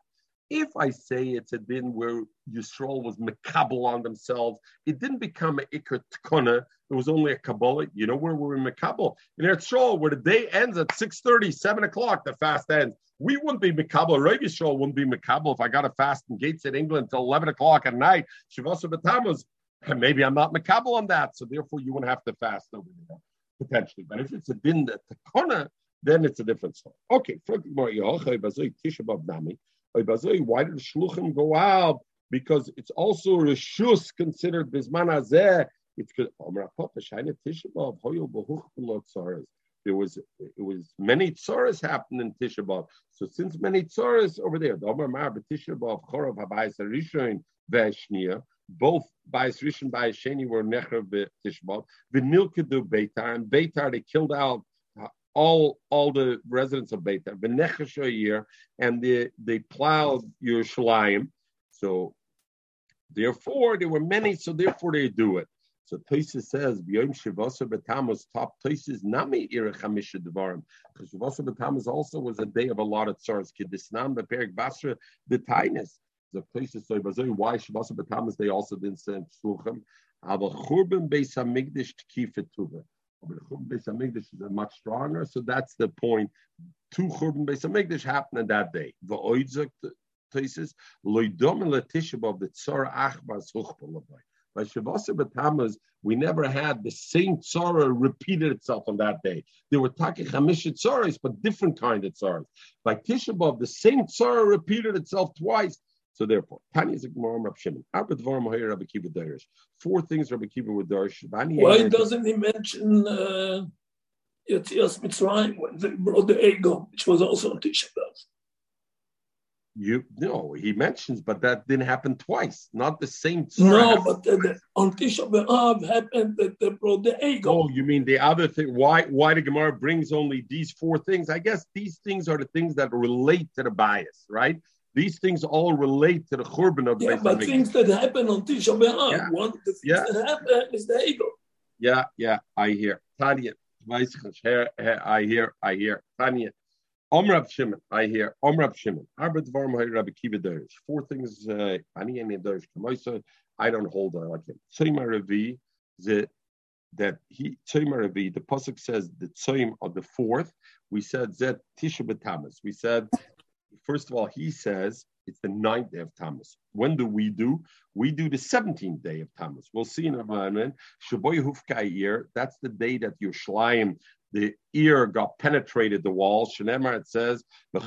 If I say it's a din where Yisrael was makabel on themselves, it didn't become an ikr tkona. It was only a kabbalah. You know where we're in makabel in Eretz where the day ends at 6:30, 7 o'clock. The fast ends. We wouldn't be makabel. Rav Yisrael wouldn't be makabel if I got a fast in gates in England until 11 o'clock at night. Shavasa Batamas. Maybe I'm not makabel on that, so therefore you wouldn't have to fast over there potentially. But if it's a din that tkona, then it's a different story. Okay, why did the shluchim go out? Because it's also reshus considered bisman hazeh. It's there was it was many tzoras happened in Tisha B'av. So since many tzoras over there, the Omer Mar Tisha B'av Chorov Habayis Rishon Veshnia, both Bayis Rishon Bayis Sheni were Necher Tisha B'av. V'nilkedu Beitar and Beitar they killed out all all the residents of Beitar, V'nechesh year, and they they plowed Yerushalayim. So therefore there were many, so therefore they do it. So Tosis says, B'yom Shivasa B'Tammuz, top Tosis Nami Ira Chamisha Devarim. Because Shivasa B'Tammuz also was a day of a lot of tsars. Kidisnam B'Perik Basra the Tainis. The Tosis so why Shivasa B'Tammuz they also didn't send Shluchim. Aber Churban Beis Hamikdash Tkifet Tuva. But Churban Beis Hamikdash is much stronger, so that's the point. Two Churban Beis Hamikdash happened on that day. The Oidzak Tosis Loidom Letishabov the Tsar Achbar Zuchbal by Shavasa B'Tammuz, we never had the same tzara repeated itself on that day. There were Taki Chamisha tzaras, but different kind of tzaras. By Tisha B'Av, the same tzara repeated itself twice. So therefore, Tanya is a Gemara Rab Shimon. Arba Dvarim Hoyer Rabbi Kiva Darish. Four things Rabbi Kiva would Darish.
Why doesn't he mention uh, Yetzias Mitzrayim when they brought the ego, which was also on Tisha B'Av?
You no, he mentions, but that didn't happen twice. Not the same.
No, but the, the, on Tisha B'av happened that they brought the ego.
Oh, you mean the other thing? Why? Why the Gemara brings only these four things? I guess these things are the things that relate to the bias, right? These things all relate to the churban of the
yeah, but things that happen on Tisha B'av. Yeah. One of the things yeah. that happen is the ego.
Yeah, yeah, I hear Tanya. I hear, I hear Tanya. Omrav Shimon, I hear Omrav Shimon. Arbet Varm Rabbi Kiva Derish. Four things. Uh, Ani Ani Derish Kamoisa. I don't hold on like him. Tzayma Ravi, the that he Tzayma Ravi. The pasuk says the Tzayim of the fourth. We said Zet Tisha B'Tamas. We said first of all he says it's the ninth day of Tammuz. When do we do? We do the 17th day of Tammuz. We'll see in a moment. Shaboy Hufkai That's the day that Yerushalayim the ear got penetrated the wall. Shenemar it says the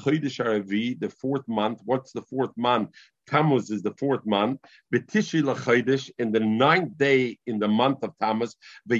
fourth month. What's the fourth month? Tammuz is the fourth month. Betishi lachaydish in the ninth day in the month of Tammuz. The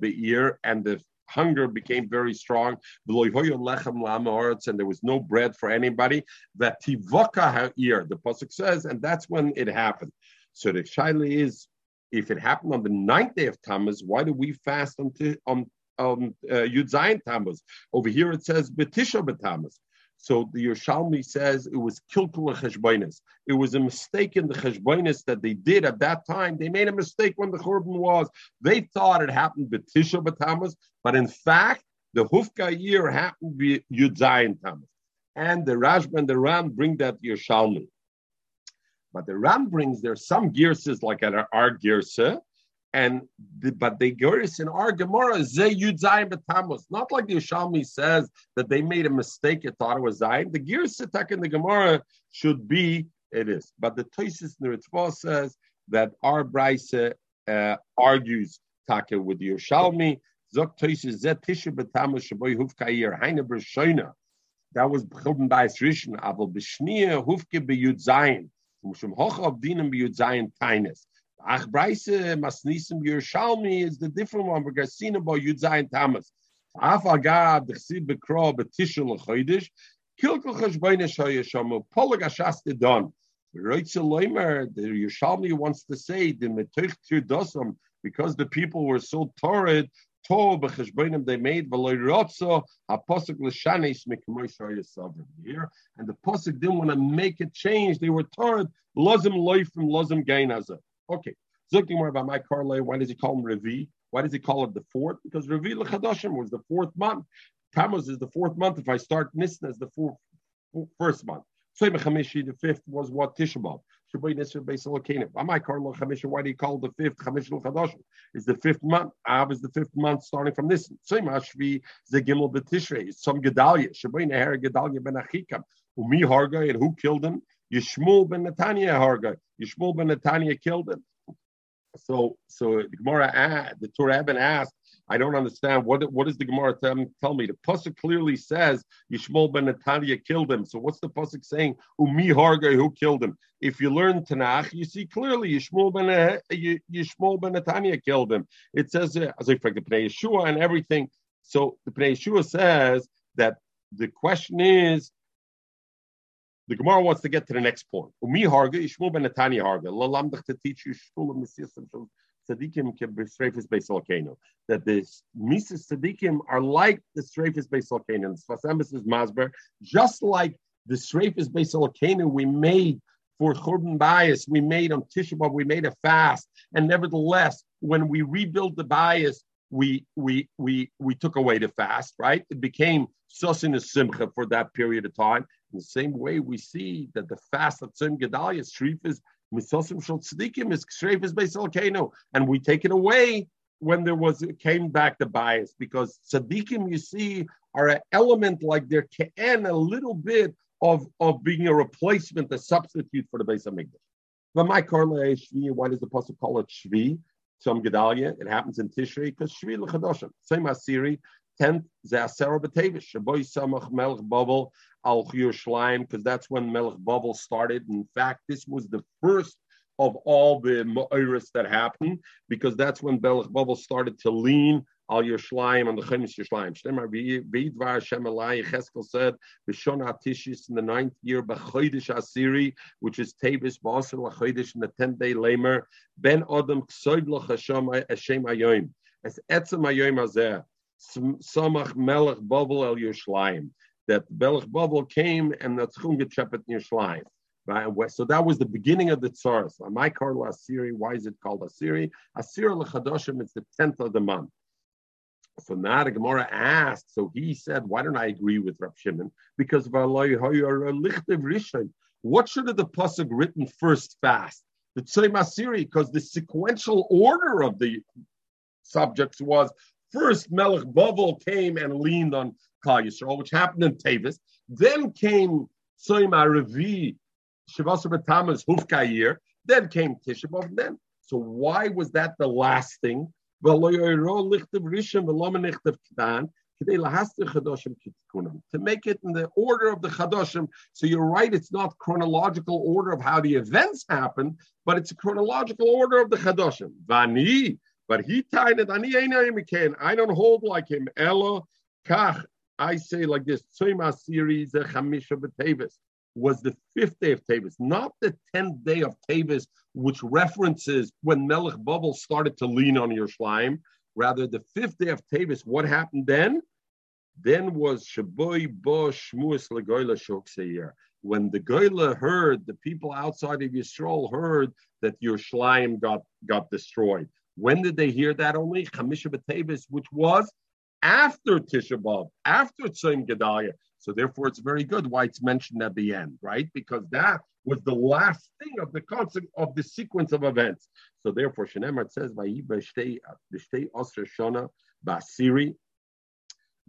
be'ir and the hunger became very strong. And there was no bread for anybody. That tivoka ear, the pasuk says, and that's when it happened. So the shaila is, if it happened on the ninth day of Tammuz, why do we fast on, on um, uh, Yud Zayin Tammuz. Over here it says Betisha B'Tammuz. So the Yerushalmi says it was kilkul cheshbonis. It was a mistake in the cheshbonis that they did at that time. They made a mistake when the korban was. They thought it happened Betisha B'Tammuz, but in fact the Hufka year happened Yud Zayin Tammuz. And the Rashba and the Ram bring that Yerushalmi. But the Ram brings there some girses like at our girsa and the, but they us in our Gemara Ze Yud Zayin B'Tammuz. Not like the Yerushalmi says that they made a mistake. It thought it was Zayin. The Gir Sitak in the Gemara should be it is. But the Toisis Neritzvah says that our Braise uh, argues Taka with the Yerushalmi. Zok Toisis Ze Tisha B'Tammuz Shaboy Hufkayir Heine B'Shoina. That was B'chilben Bais Rishon. Aval B'Shnia Hufke B'Yud Zayin. Mishum Hoch of Dinam B'Yud Zayin Tainus. Ach Breise Masnisim Yerushalmi is the different one because seen about Zayin Tamas. Af Agad Dechsib Bekro Betishul Chodesh Kilkel Cheshboine Shoyeshamu Polag Ashas Don. Reitzel Leimer the Yerushalmi wants to say the Metoich Dosam because the people were so torrid Tov b'cheshbonim they made v'loy rotzo haposik l'shanesh mikmoy sovereign here, and the posik didn't want to make a change. They were torrid lozim loy from lozim gain Okay. More about my Karle, why does he call him Revi? Why does he call it the fourth? Because Revi L'Chadoshim was the fourth month. Tammuz is the fourth month. If I start Nisan as the fourth, first month. Tzayim Chamishi, the fifth was what Tishabov. Shabbai Nisr Beis Elokenim. Amai Karlo Chamisha, why do you call the fifth Chamish L'Chadoshim? Is the fifth month. Av is the fifth month starting from Nisan. Tzayim Ashvi Zegimel B'Tishrei. Some Gedalia. Shabbai Neher Gedalia Ben Achikam. Umi Harga, and who killed him? Yishmul ben Netanya Hargai. Yishmul ben Netanya killed him. So, so the Gemara, the Torah asked, I don't understand what what does the Gemara tell, tell me? The pasuk clearly says Yishmol ben Netanya killed him. So what's the pasuk saying? Umi Hargai, who killed him? If you learn Tanakh, you see clearly Yishmol ben Yishmol ben Netanya killed him. It says uh, as if like the Pnei Yeshua and everything. So the Pnei Yeshua says that the question is the Gemara wants to get to the next point. Umi harga, Yishmul ben Netanya harga. Lalamdach to teach you shtulam misisim tzadikim keb'strefis beisalkenu. That the mises tzadikim are like the strefis beisalkenu. Sfasemis is masber, just like the strefis beisalkenu we made for Churban bias, we made on Tisha we made a fast, and nevertheless, when we rebuilt the bias, we we we we took away the fast, right? It became sosin simcha for that period of time. In the same way, we see that the fast of Tzim Gedalia, Shrif is misosim shel tzadikim, is Shrif is beisal and we take it away when there was came back the bias because tzaddikim you see are an element like they're ke'en a little bit of of being a replacement, a substitute for the base of Mikdash. But my Karla Shvi, why does the apostle call it Shvi? Some Gedalia, it happens in Tishrei because Shvi l'chadoshim. Same Asiri, tenth Zasera B'Tevish, Shaboy Samach Melech Bavel Al Yerushalayim, because that's when Melech Bavel started. In fact, this was the first of all the Ma'iris that happened, because that's when Melech Bavel started to lean Al Yerushalayim and the Chemis Yerushalayim. Shnemar V'idvar Hashem Elai Cheskel said, B'shon Atishis in the ninth year, B'chodesh Asiri, which is Tevis B'asar L'chodesh in the tenth day Lamer, Ben Adam K'soid L'chashem Hashem Ayoim. As Etzem Ayoim Azeh. Samach Melech Bavel El Yerushalayim. That Melech Bavel came and the Tchum Getchepet Yerushalayim. So that was the beginning of the Tsaras. My Karla Asiri, why is it called Asiri? Asiri Lechadoshim, it's the 10th of the month. So now the Gemara asked, so he said, why don't I agree with Rav Shimon? Because what should have the pasuk written first fast? The Tzayim Asiri, because the sequential order of the subjects was first Melech Bavel came and leaned on Klal Yisrael, which happened in Tavis. Then came Tzayim Aravi, Shavasar Batamas Hufkayir. Then came Tishabov. Then, so why was that the last thing? To make it in the order of the Chadoshim. So you're right, it's not chronological order of how the events happened, but it's a chronological order of the Chadoshim. Vani, but he tied it, I don't hold like him. Ella, kach, I say like this, Tzima series, Chamisha B'Tevis was the fifth day of Tavis, not the tenth day of Tavis, which references when Melech Bavel started to lean on your Yerushalayim. Rather, the fifth day of Tavis, what happened then? Then was Shaboy Bo Shmuas Legoila Shokseir. When the Goila heard, the people outside of Yisrael heard that Yerushalayim got, got destroyed. When did they hear that only? Chamisha which was after Tisha B'Av, after Tzim Gedaliah. So therefore, it's very good why it's mentioned at the end, right? Because that was the last thing of the concept of the sequence of events. So therefore, Shenemar says, "Vayibashtei Osra Shona Basiri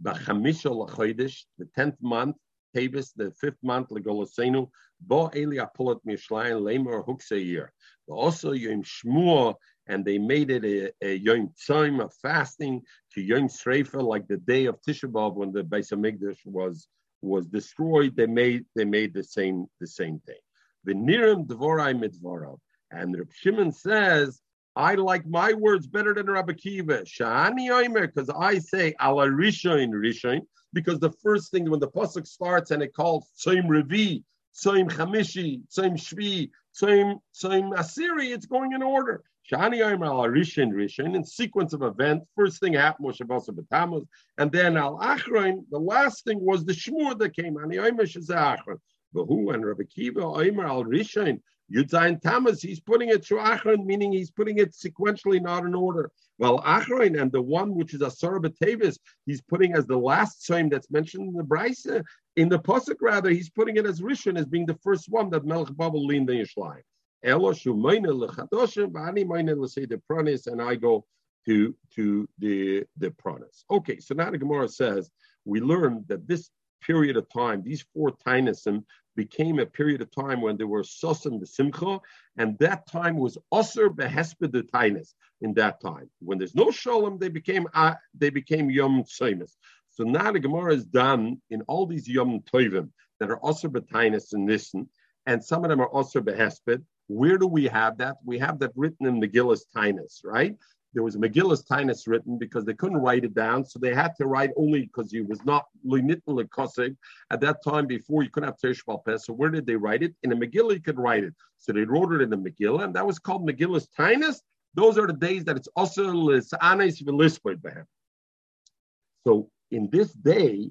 the tenth month, Tavis, the fifth month, Legolosenu, Bo Eli Apolot Mishlein Lemor Hukseir. Also Yom Shmuah, and they made it a, a Yom Tzim, a fasting to Yom Sreifa, like the day of Tisha B'Av when the Beis Hamikdash was was destroyed, they made they made the same the same thing. The Nirim Dvorai Midvorav. And Reb Shimon says, I like my words better than Rabbi Kiva. Shani Oimer, because I say ala Rishon Rishon, because the first thing when the pasuk starts and it calls Tzim Revi, Tzim Chamishi, Tzim Shvi, Tzim Tzim Asiri, it's going in order. Shani Oimer al Rishon Rishon, in sequence of events, first thing happened was Shabbos B'Tammuz, and then al Achron, the last thing was the Shmur that came. Ani Oimer Shazah Achron. who and Rabbi Kiva Oimer al Rishon, Yudzayin Tammuz, he's putting it to Achron, meaning he's putting it sequentially, not in order. Well, Achron and the one which is Asara B'Tavis, he's putting as the last time that's mentioned in the Brisa, in the Pasuk rather, he's putting it as Rishon, as being the first one that Melech Babel leaned in Yishlayim and I go to to the the pranas. Okay, so now the Gemara says we learned that this period of time, these four tainasim, became a period of time when there were sosim the simcha, and that time was osir behesped the tainis. In that time, when there's no shalom, they became uh, they became yom tzaimis. So now the Gemara is done in all these yom tovim that are osir betainis and nissen, and some of them are osir behesped, where do we have that? We have that written in Megillus Tainus, right? There was Megillus Tainus written because they couldn't write it down, so they had to write only because it was not Lunitn Kosig at that time before you couldn't have Teresh Pes. So where did they write it? In a Megillah, you could write it. So they wrote it in the Megillah, and that was called Megillus Tainus. Those are the days that it's also Lisanes Velispoid Behem. So in this day,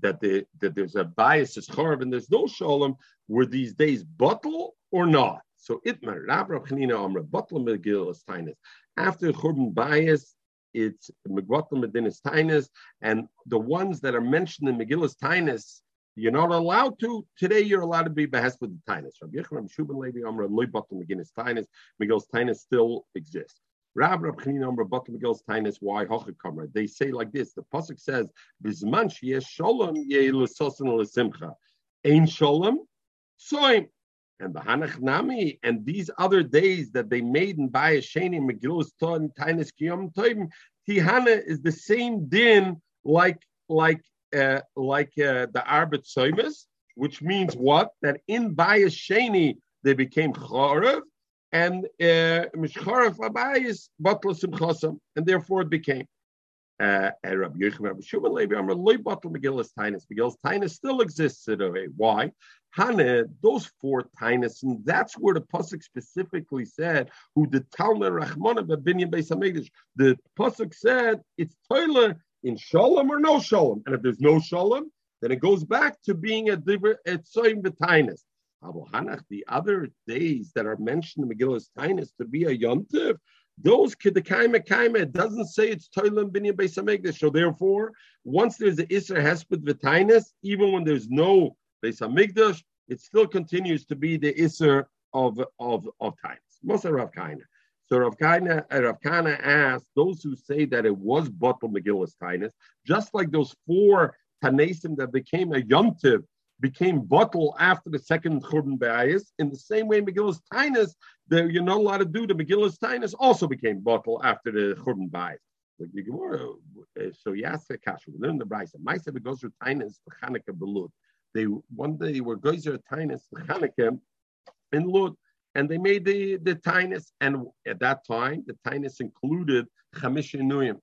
that, the, that there's a bias is and there's no shalom, were these days bottle or not? So Itmar, Rab Rav Chanina Amra, Batla Megillas Tainis. After Churban Bias, it's Megvatla Medinas Tainis, and the ones that are mentioned in Megillas Tainis, you're not allowed to. Today, you're allowed to be behest with the Tainis. Rabbi Yechram Shuban Levi Amra, Loy Batla Meginas Tainis, Megillas Tainis still exists. Rab Rab Chanina Amra, Batla Megillas Tainis, why Hochakamra? They say like this the Pasuk says, Bizman Sheyesh Shalom, Yeh L'Sosan L'Simcha. Ein Shalom, Soim and the Hanach Nami, and these other days that they made in Bayasheni, Megillus Ton, Tainis Kiyom Toim, Tihana is the same din like like uh, like uh, the Arbet Soimus, which means what? That in Bayasheni they became Chorev, and Mishchorev uh, Abayis Batla Simchosam, and therefore it became. Uh, Rabbi Yechim, Rabbi Shimon Levi, Amar Loy Batal Megillus Tainus. Megillus Tainus still exists today. Why? Hane, those four tainas, and that's where the pasuk specifically said, "Who the Talmud Rachmana bebinyan beis hamikdash." The pasuk said it's toilet in shalom or no shalom, and if there's no shalom, then it goes back to being a different b'tainas. Abu Hanach, the other days that are mentioned in Megillah's Tainus to be a yontiv, Those kedekaima kaima, it doesn't say it's toilim binyan beis So therefore, once there's the iser hesped v'tainis, even when there's no beis hamikdash, it still continues to be the iser of of of tainis. Most of Rav Kaina. So Rav Kana, uh, Rav Kana asked those who say that it was Batal Megillus Tainus, just like those four Tanesim that became a Yomtiv, became Batal after the second Churban Bayis, in the same way Megillus Tainus, that you're not allowed to do the Megillus Tainus also became Batal after the Churban Bayis. Uh, so yes, Kash, we learn the Brisa. Maisa through Tainus, Chanukah Belud. They one day were Goizer Tainus, Chanukah in Lud and they made the the tinus. And at that time, the tinus included chamish inuyim,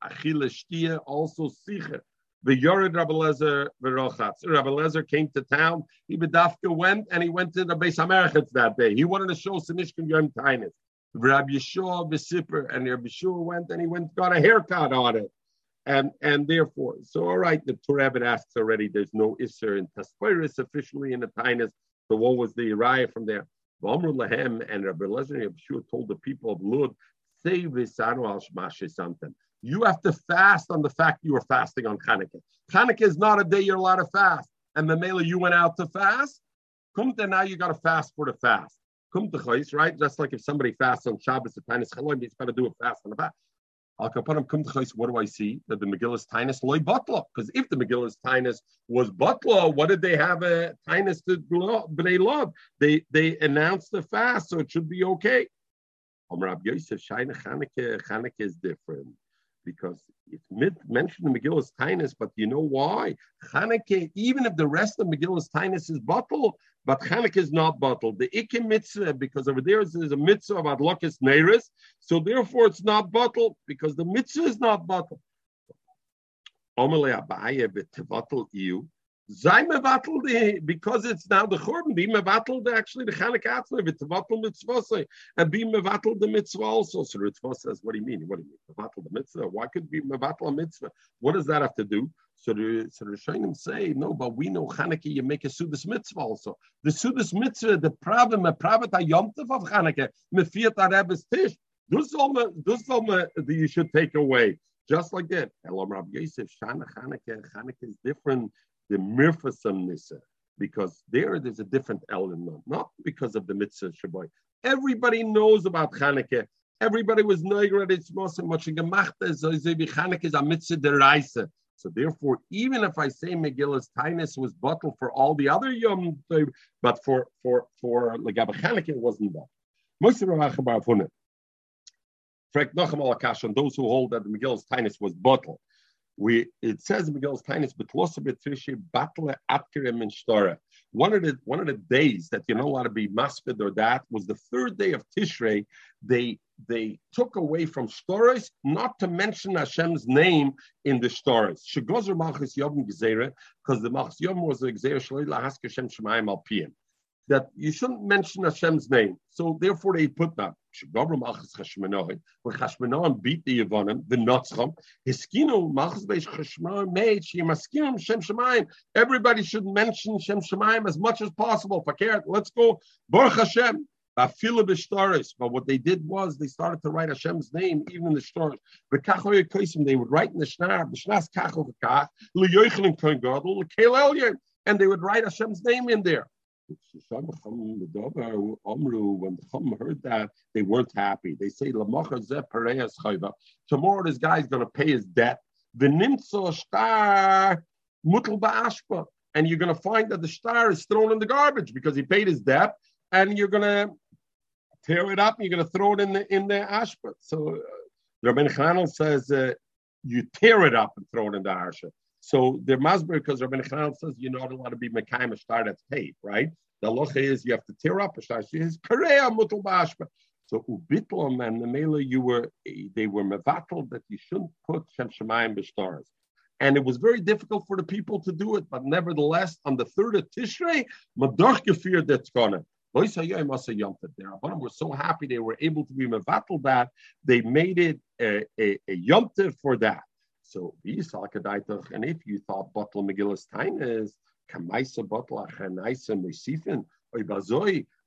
also sicher. The Yored Rabbi Lezer v'rochatz. Rabbi Lezer came to town. He bedafka went and he went to the Beis Hamerchetz that day. He wanted to show Sinishkin Yom Tainus. Rabbi Yeshua Besipper and Rabbi Yeshua went and he went got a haircut on it. And and therefore, so all right, the Torah asks already. There's no isser in Tasperis officially in the Tainus. So what was the raya from there? Lahem and Rabbi Lezer Yeshua told the people of Lud, say Visanu al something. You have to fast on the fact you were fasting on Hanukkah. Hanukkah is not a day you're allowed to fast. And the Mela, you went out to fast. Kumta, now you got to fast for the fast. Kumta right? Just like if somebody fasts on Shabbos, the Tanis Chaloim, he's got to do a fast on the fast. Al Kapanim Kumta what do I see? That the Megillus Tainus loy butla. Because if the Megillus Tainus was butla, what did they have a Tainus to b'nei love? They they announced the fast, so it should be okay. Amrab Yosef Shaina Chanukah Chanukah is different because it's mentioned in Megillus Tainus, but you know why? Chanukah, even if the rest of Megillus Tainus is bottled, but Chanukah is not bottled. The Ikim mitzvah, because over there is a mitzvah of Adlokis Neiris, so therefore it's not bottled because the mitzvah is not bottled. Omele Abaye b'tevatel iu. Because it's now the churban. Be mevatel actually the Chanukah atzma v'tevatel mitzvah and be mevatel the mitzvah also. So the says, what do you mean? What do you mean? Mevatel the mitzvah? Why could be mevatel a mitzvah? What does that have to do? So the so the Rishonim say no, but we know Chanukah you make a sudas mitzvah also. The sudas mitzvah, the problem, a private ayomtiv of Chanukah, mefiat arebes tish. This all this all you should take away. Just like that. Elam Rabbi Yosef, Shana Chanukah, Chanukah is different the mirfasam nisa, because there there's a different element, not because of the mitzvah shaboy. Everybody knows about Chanukah. Everybody was noiger it's most much gemacht as Chanukah is a mitzvah deraisa. So therefore, even if I say Megillus Tainus was bottled for all the other yom, but for for for Legab Chanukah it wasn't bottled. Most of the Frek Nochem Akash on those who hold that the Megillus Tainus was bottled we it says in Miguel's Tainis Betlosa Betrishi Battle Atkirim and Shtora. One of the one of the days that you're not allowed to be maspid or that was the third day of Tishrei. They they took away from stories not to mention Hashem's name in the stories. Shegozer Malchus Yom Gezerah, because the Malchus Yom was the Gezerah Shalei Lahask Hashem Shemayim Al Piyim that you shouldn't mention Hashem's name. So therefore they put that. When Chashmanoim beat the Yevonim, the Notzcham, Hiskinu Malchus Beish Chashmanoim made Shemaskim Shem Shemayim. Everybody should mention Shem Shemayim as much as possible. Fakir, let's go. Baruch Hashem. But what they did was they started to write Hashem's name even in the. But they would write in the Shnar, the Shnas Kachel and they would write Hashem's name in there when the Chum heard that, they weren't happy. They say, Tomorrow this guy's going to pay his debt. And you're going to find that the star is thrown in the garbage because he paid his debt, and you're going to tear it up and you're going to throw it in the in the ashpa. So uh, Rabbi Chanel says uh, you tear it up and throw it in the ashpa. So they're masber because Rabbi Chanel says you're not allowed to be mekayim a star that's paid, right? The locha is you have to tear up a star. She says kareya mutal bashba. So ubitlam and the mela you were they were mevatel that you shouldn't put shem shemayim stars. And it was very difficult for the people to do it, but nevertheless, on the third of Tishrei, Madach Gefir that's gonna. There, were so happy they were able to be mevatel that they made it a, a, a for that. So and if you thought Butler Megillus Tainas, Kamaisa Butler Chanaisa Mesifin,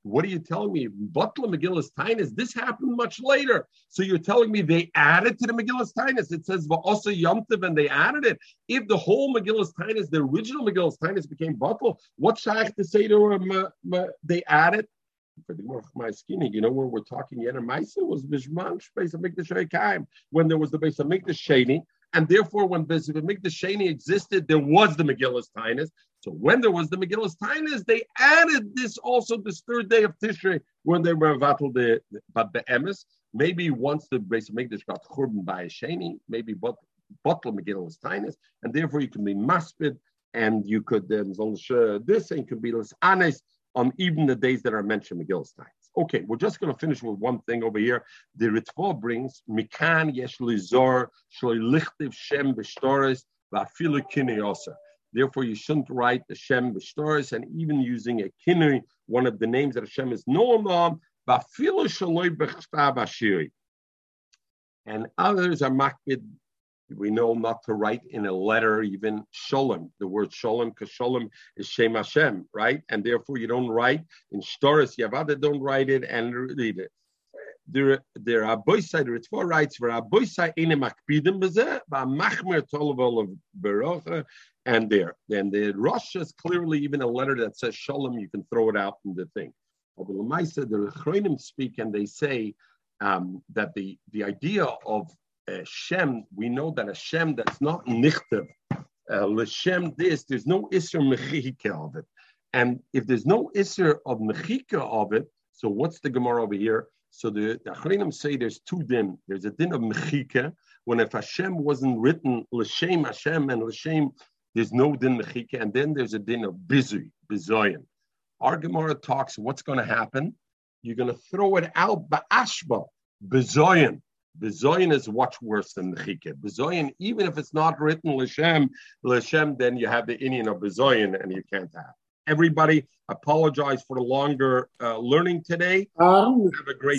What are you telling me? Butler Megillus Tainus, this happened much later. So you're telling me they added to the Megillus Tainus. It says also Yomtiv and they added it. If the whole Megillus Tainus, the original Megillus Tainus became Butler, what's I to say to uh, they added? my skinny, you know where we're talking yet Maisa was Bishman Beis Hamikdash when there was the Beis Hamikdash Sheni, and therefore when Beis Hamikdash Sheni existed, there was the Megillus Tainus. So when there was the Megillus Tainus, they added this also this third day of Tishrei when they were vattled the but the emes. Maybe once the Beis Hamikdash got churban by Sheni, maybe but bottle Megillus Tainus, and therefore you can be maspid and you could then um, this and could be less honest on even the days that are mentioned Megillus times. Okay, we're just going to finish with one thing over here. The Ritva brings Mikan Yesh Lizor Lichtiv Shem B'Shtoris Va'afilu Kinei Therefore, you shouldn't write the Shem B'Shtoris and even using a Kinei, one of the names that Hashem is known on, Va'afilu Shaloi B'Chtav Ashiri. And others are makbid we know not to write in a letter even shalom. The word shalom, because shalom is Shem Hashem, right? And therefore you don't write in Shtoris Yavada, don't write it and read it. There, there are both sides. It's four rights. There are sides in a makpidim but machmer tolov of berocha, and there. And the Rosh is clearly even a letter that says shalom. You can throw it out in the thing. But the Lamaisa, the Chroinim speak and they say um, that the the idea of Shem, we know that a Shem that's not nichtav, uh, this, there's no isser mechika of it. And if there's no isser of mechika of it, so what's the Gemara over here? So the, the say there's two din. There's a din of mechika, when if Hashem wasn't written l'shem Hashem and l'shem, there's no din mechika, and then there's a din of bizui, bizoyan. Our Gemara talks what's going to happen. You're going to throw it out ba'ashba, bizoyan. Bezoyin is much worse than Mechike. Bezoyin, even if it's not written L'Shem, L'Shem, then you have the Indian of Bezoyin and you can't have. Everybody, apologize for the longer uh, learning today. Um, have a great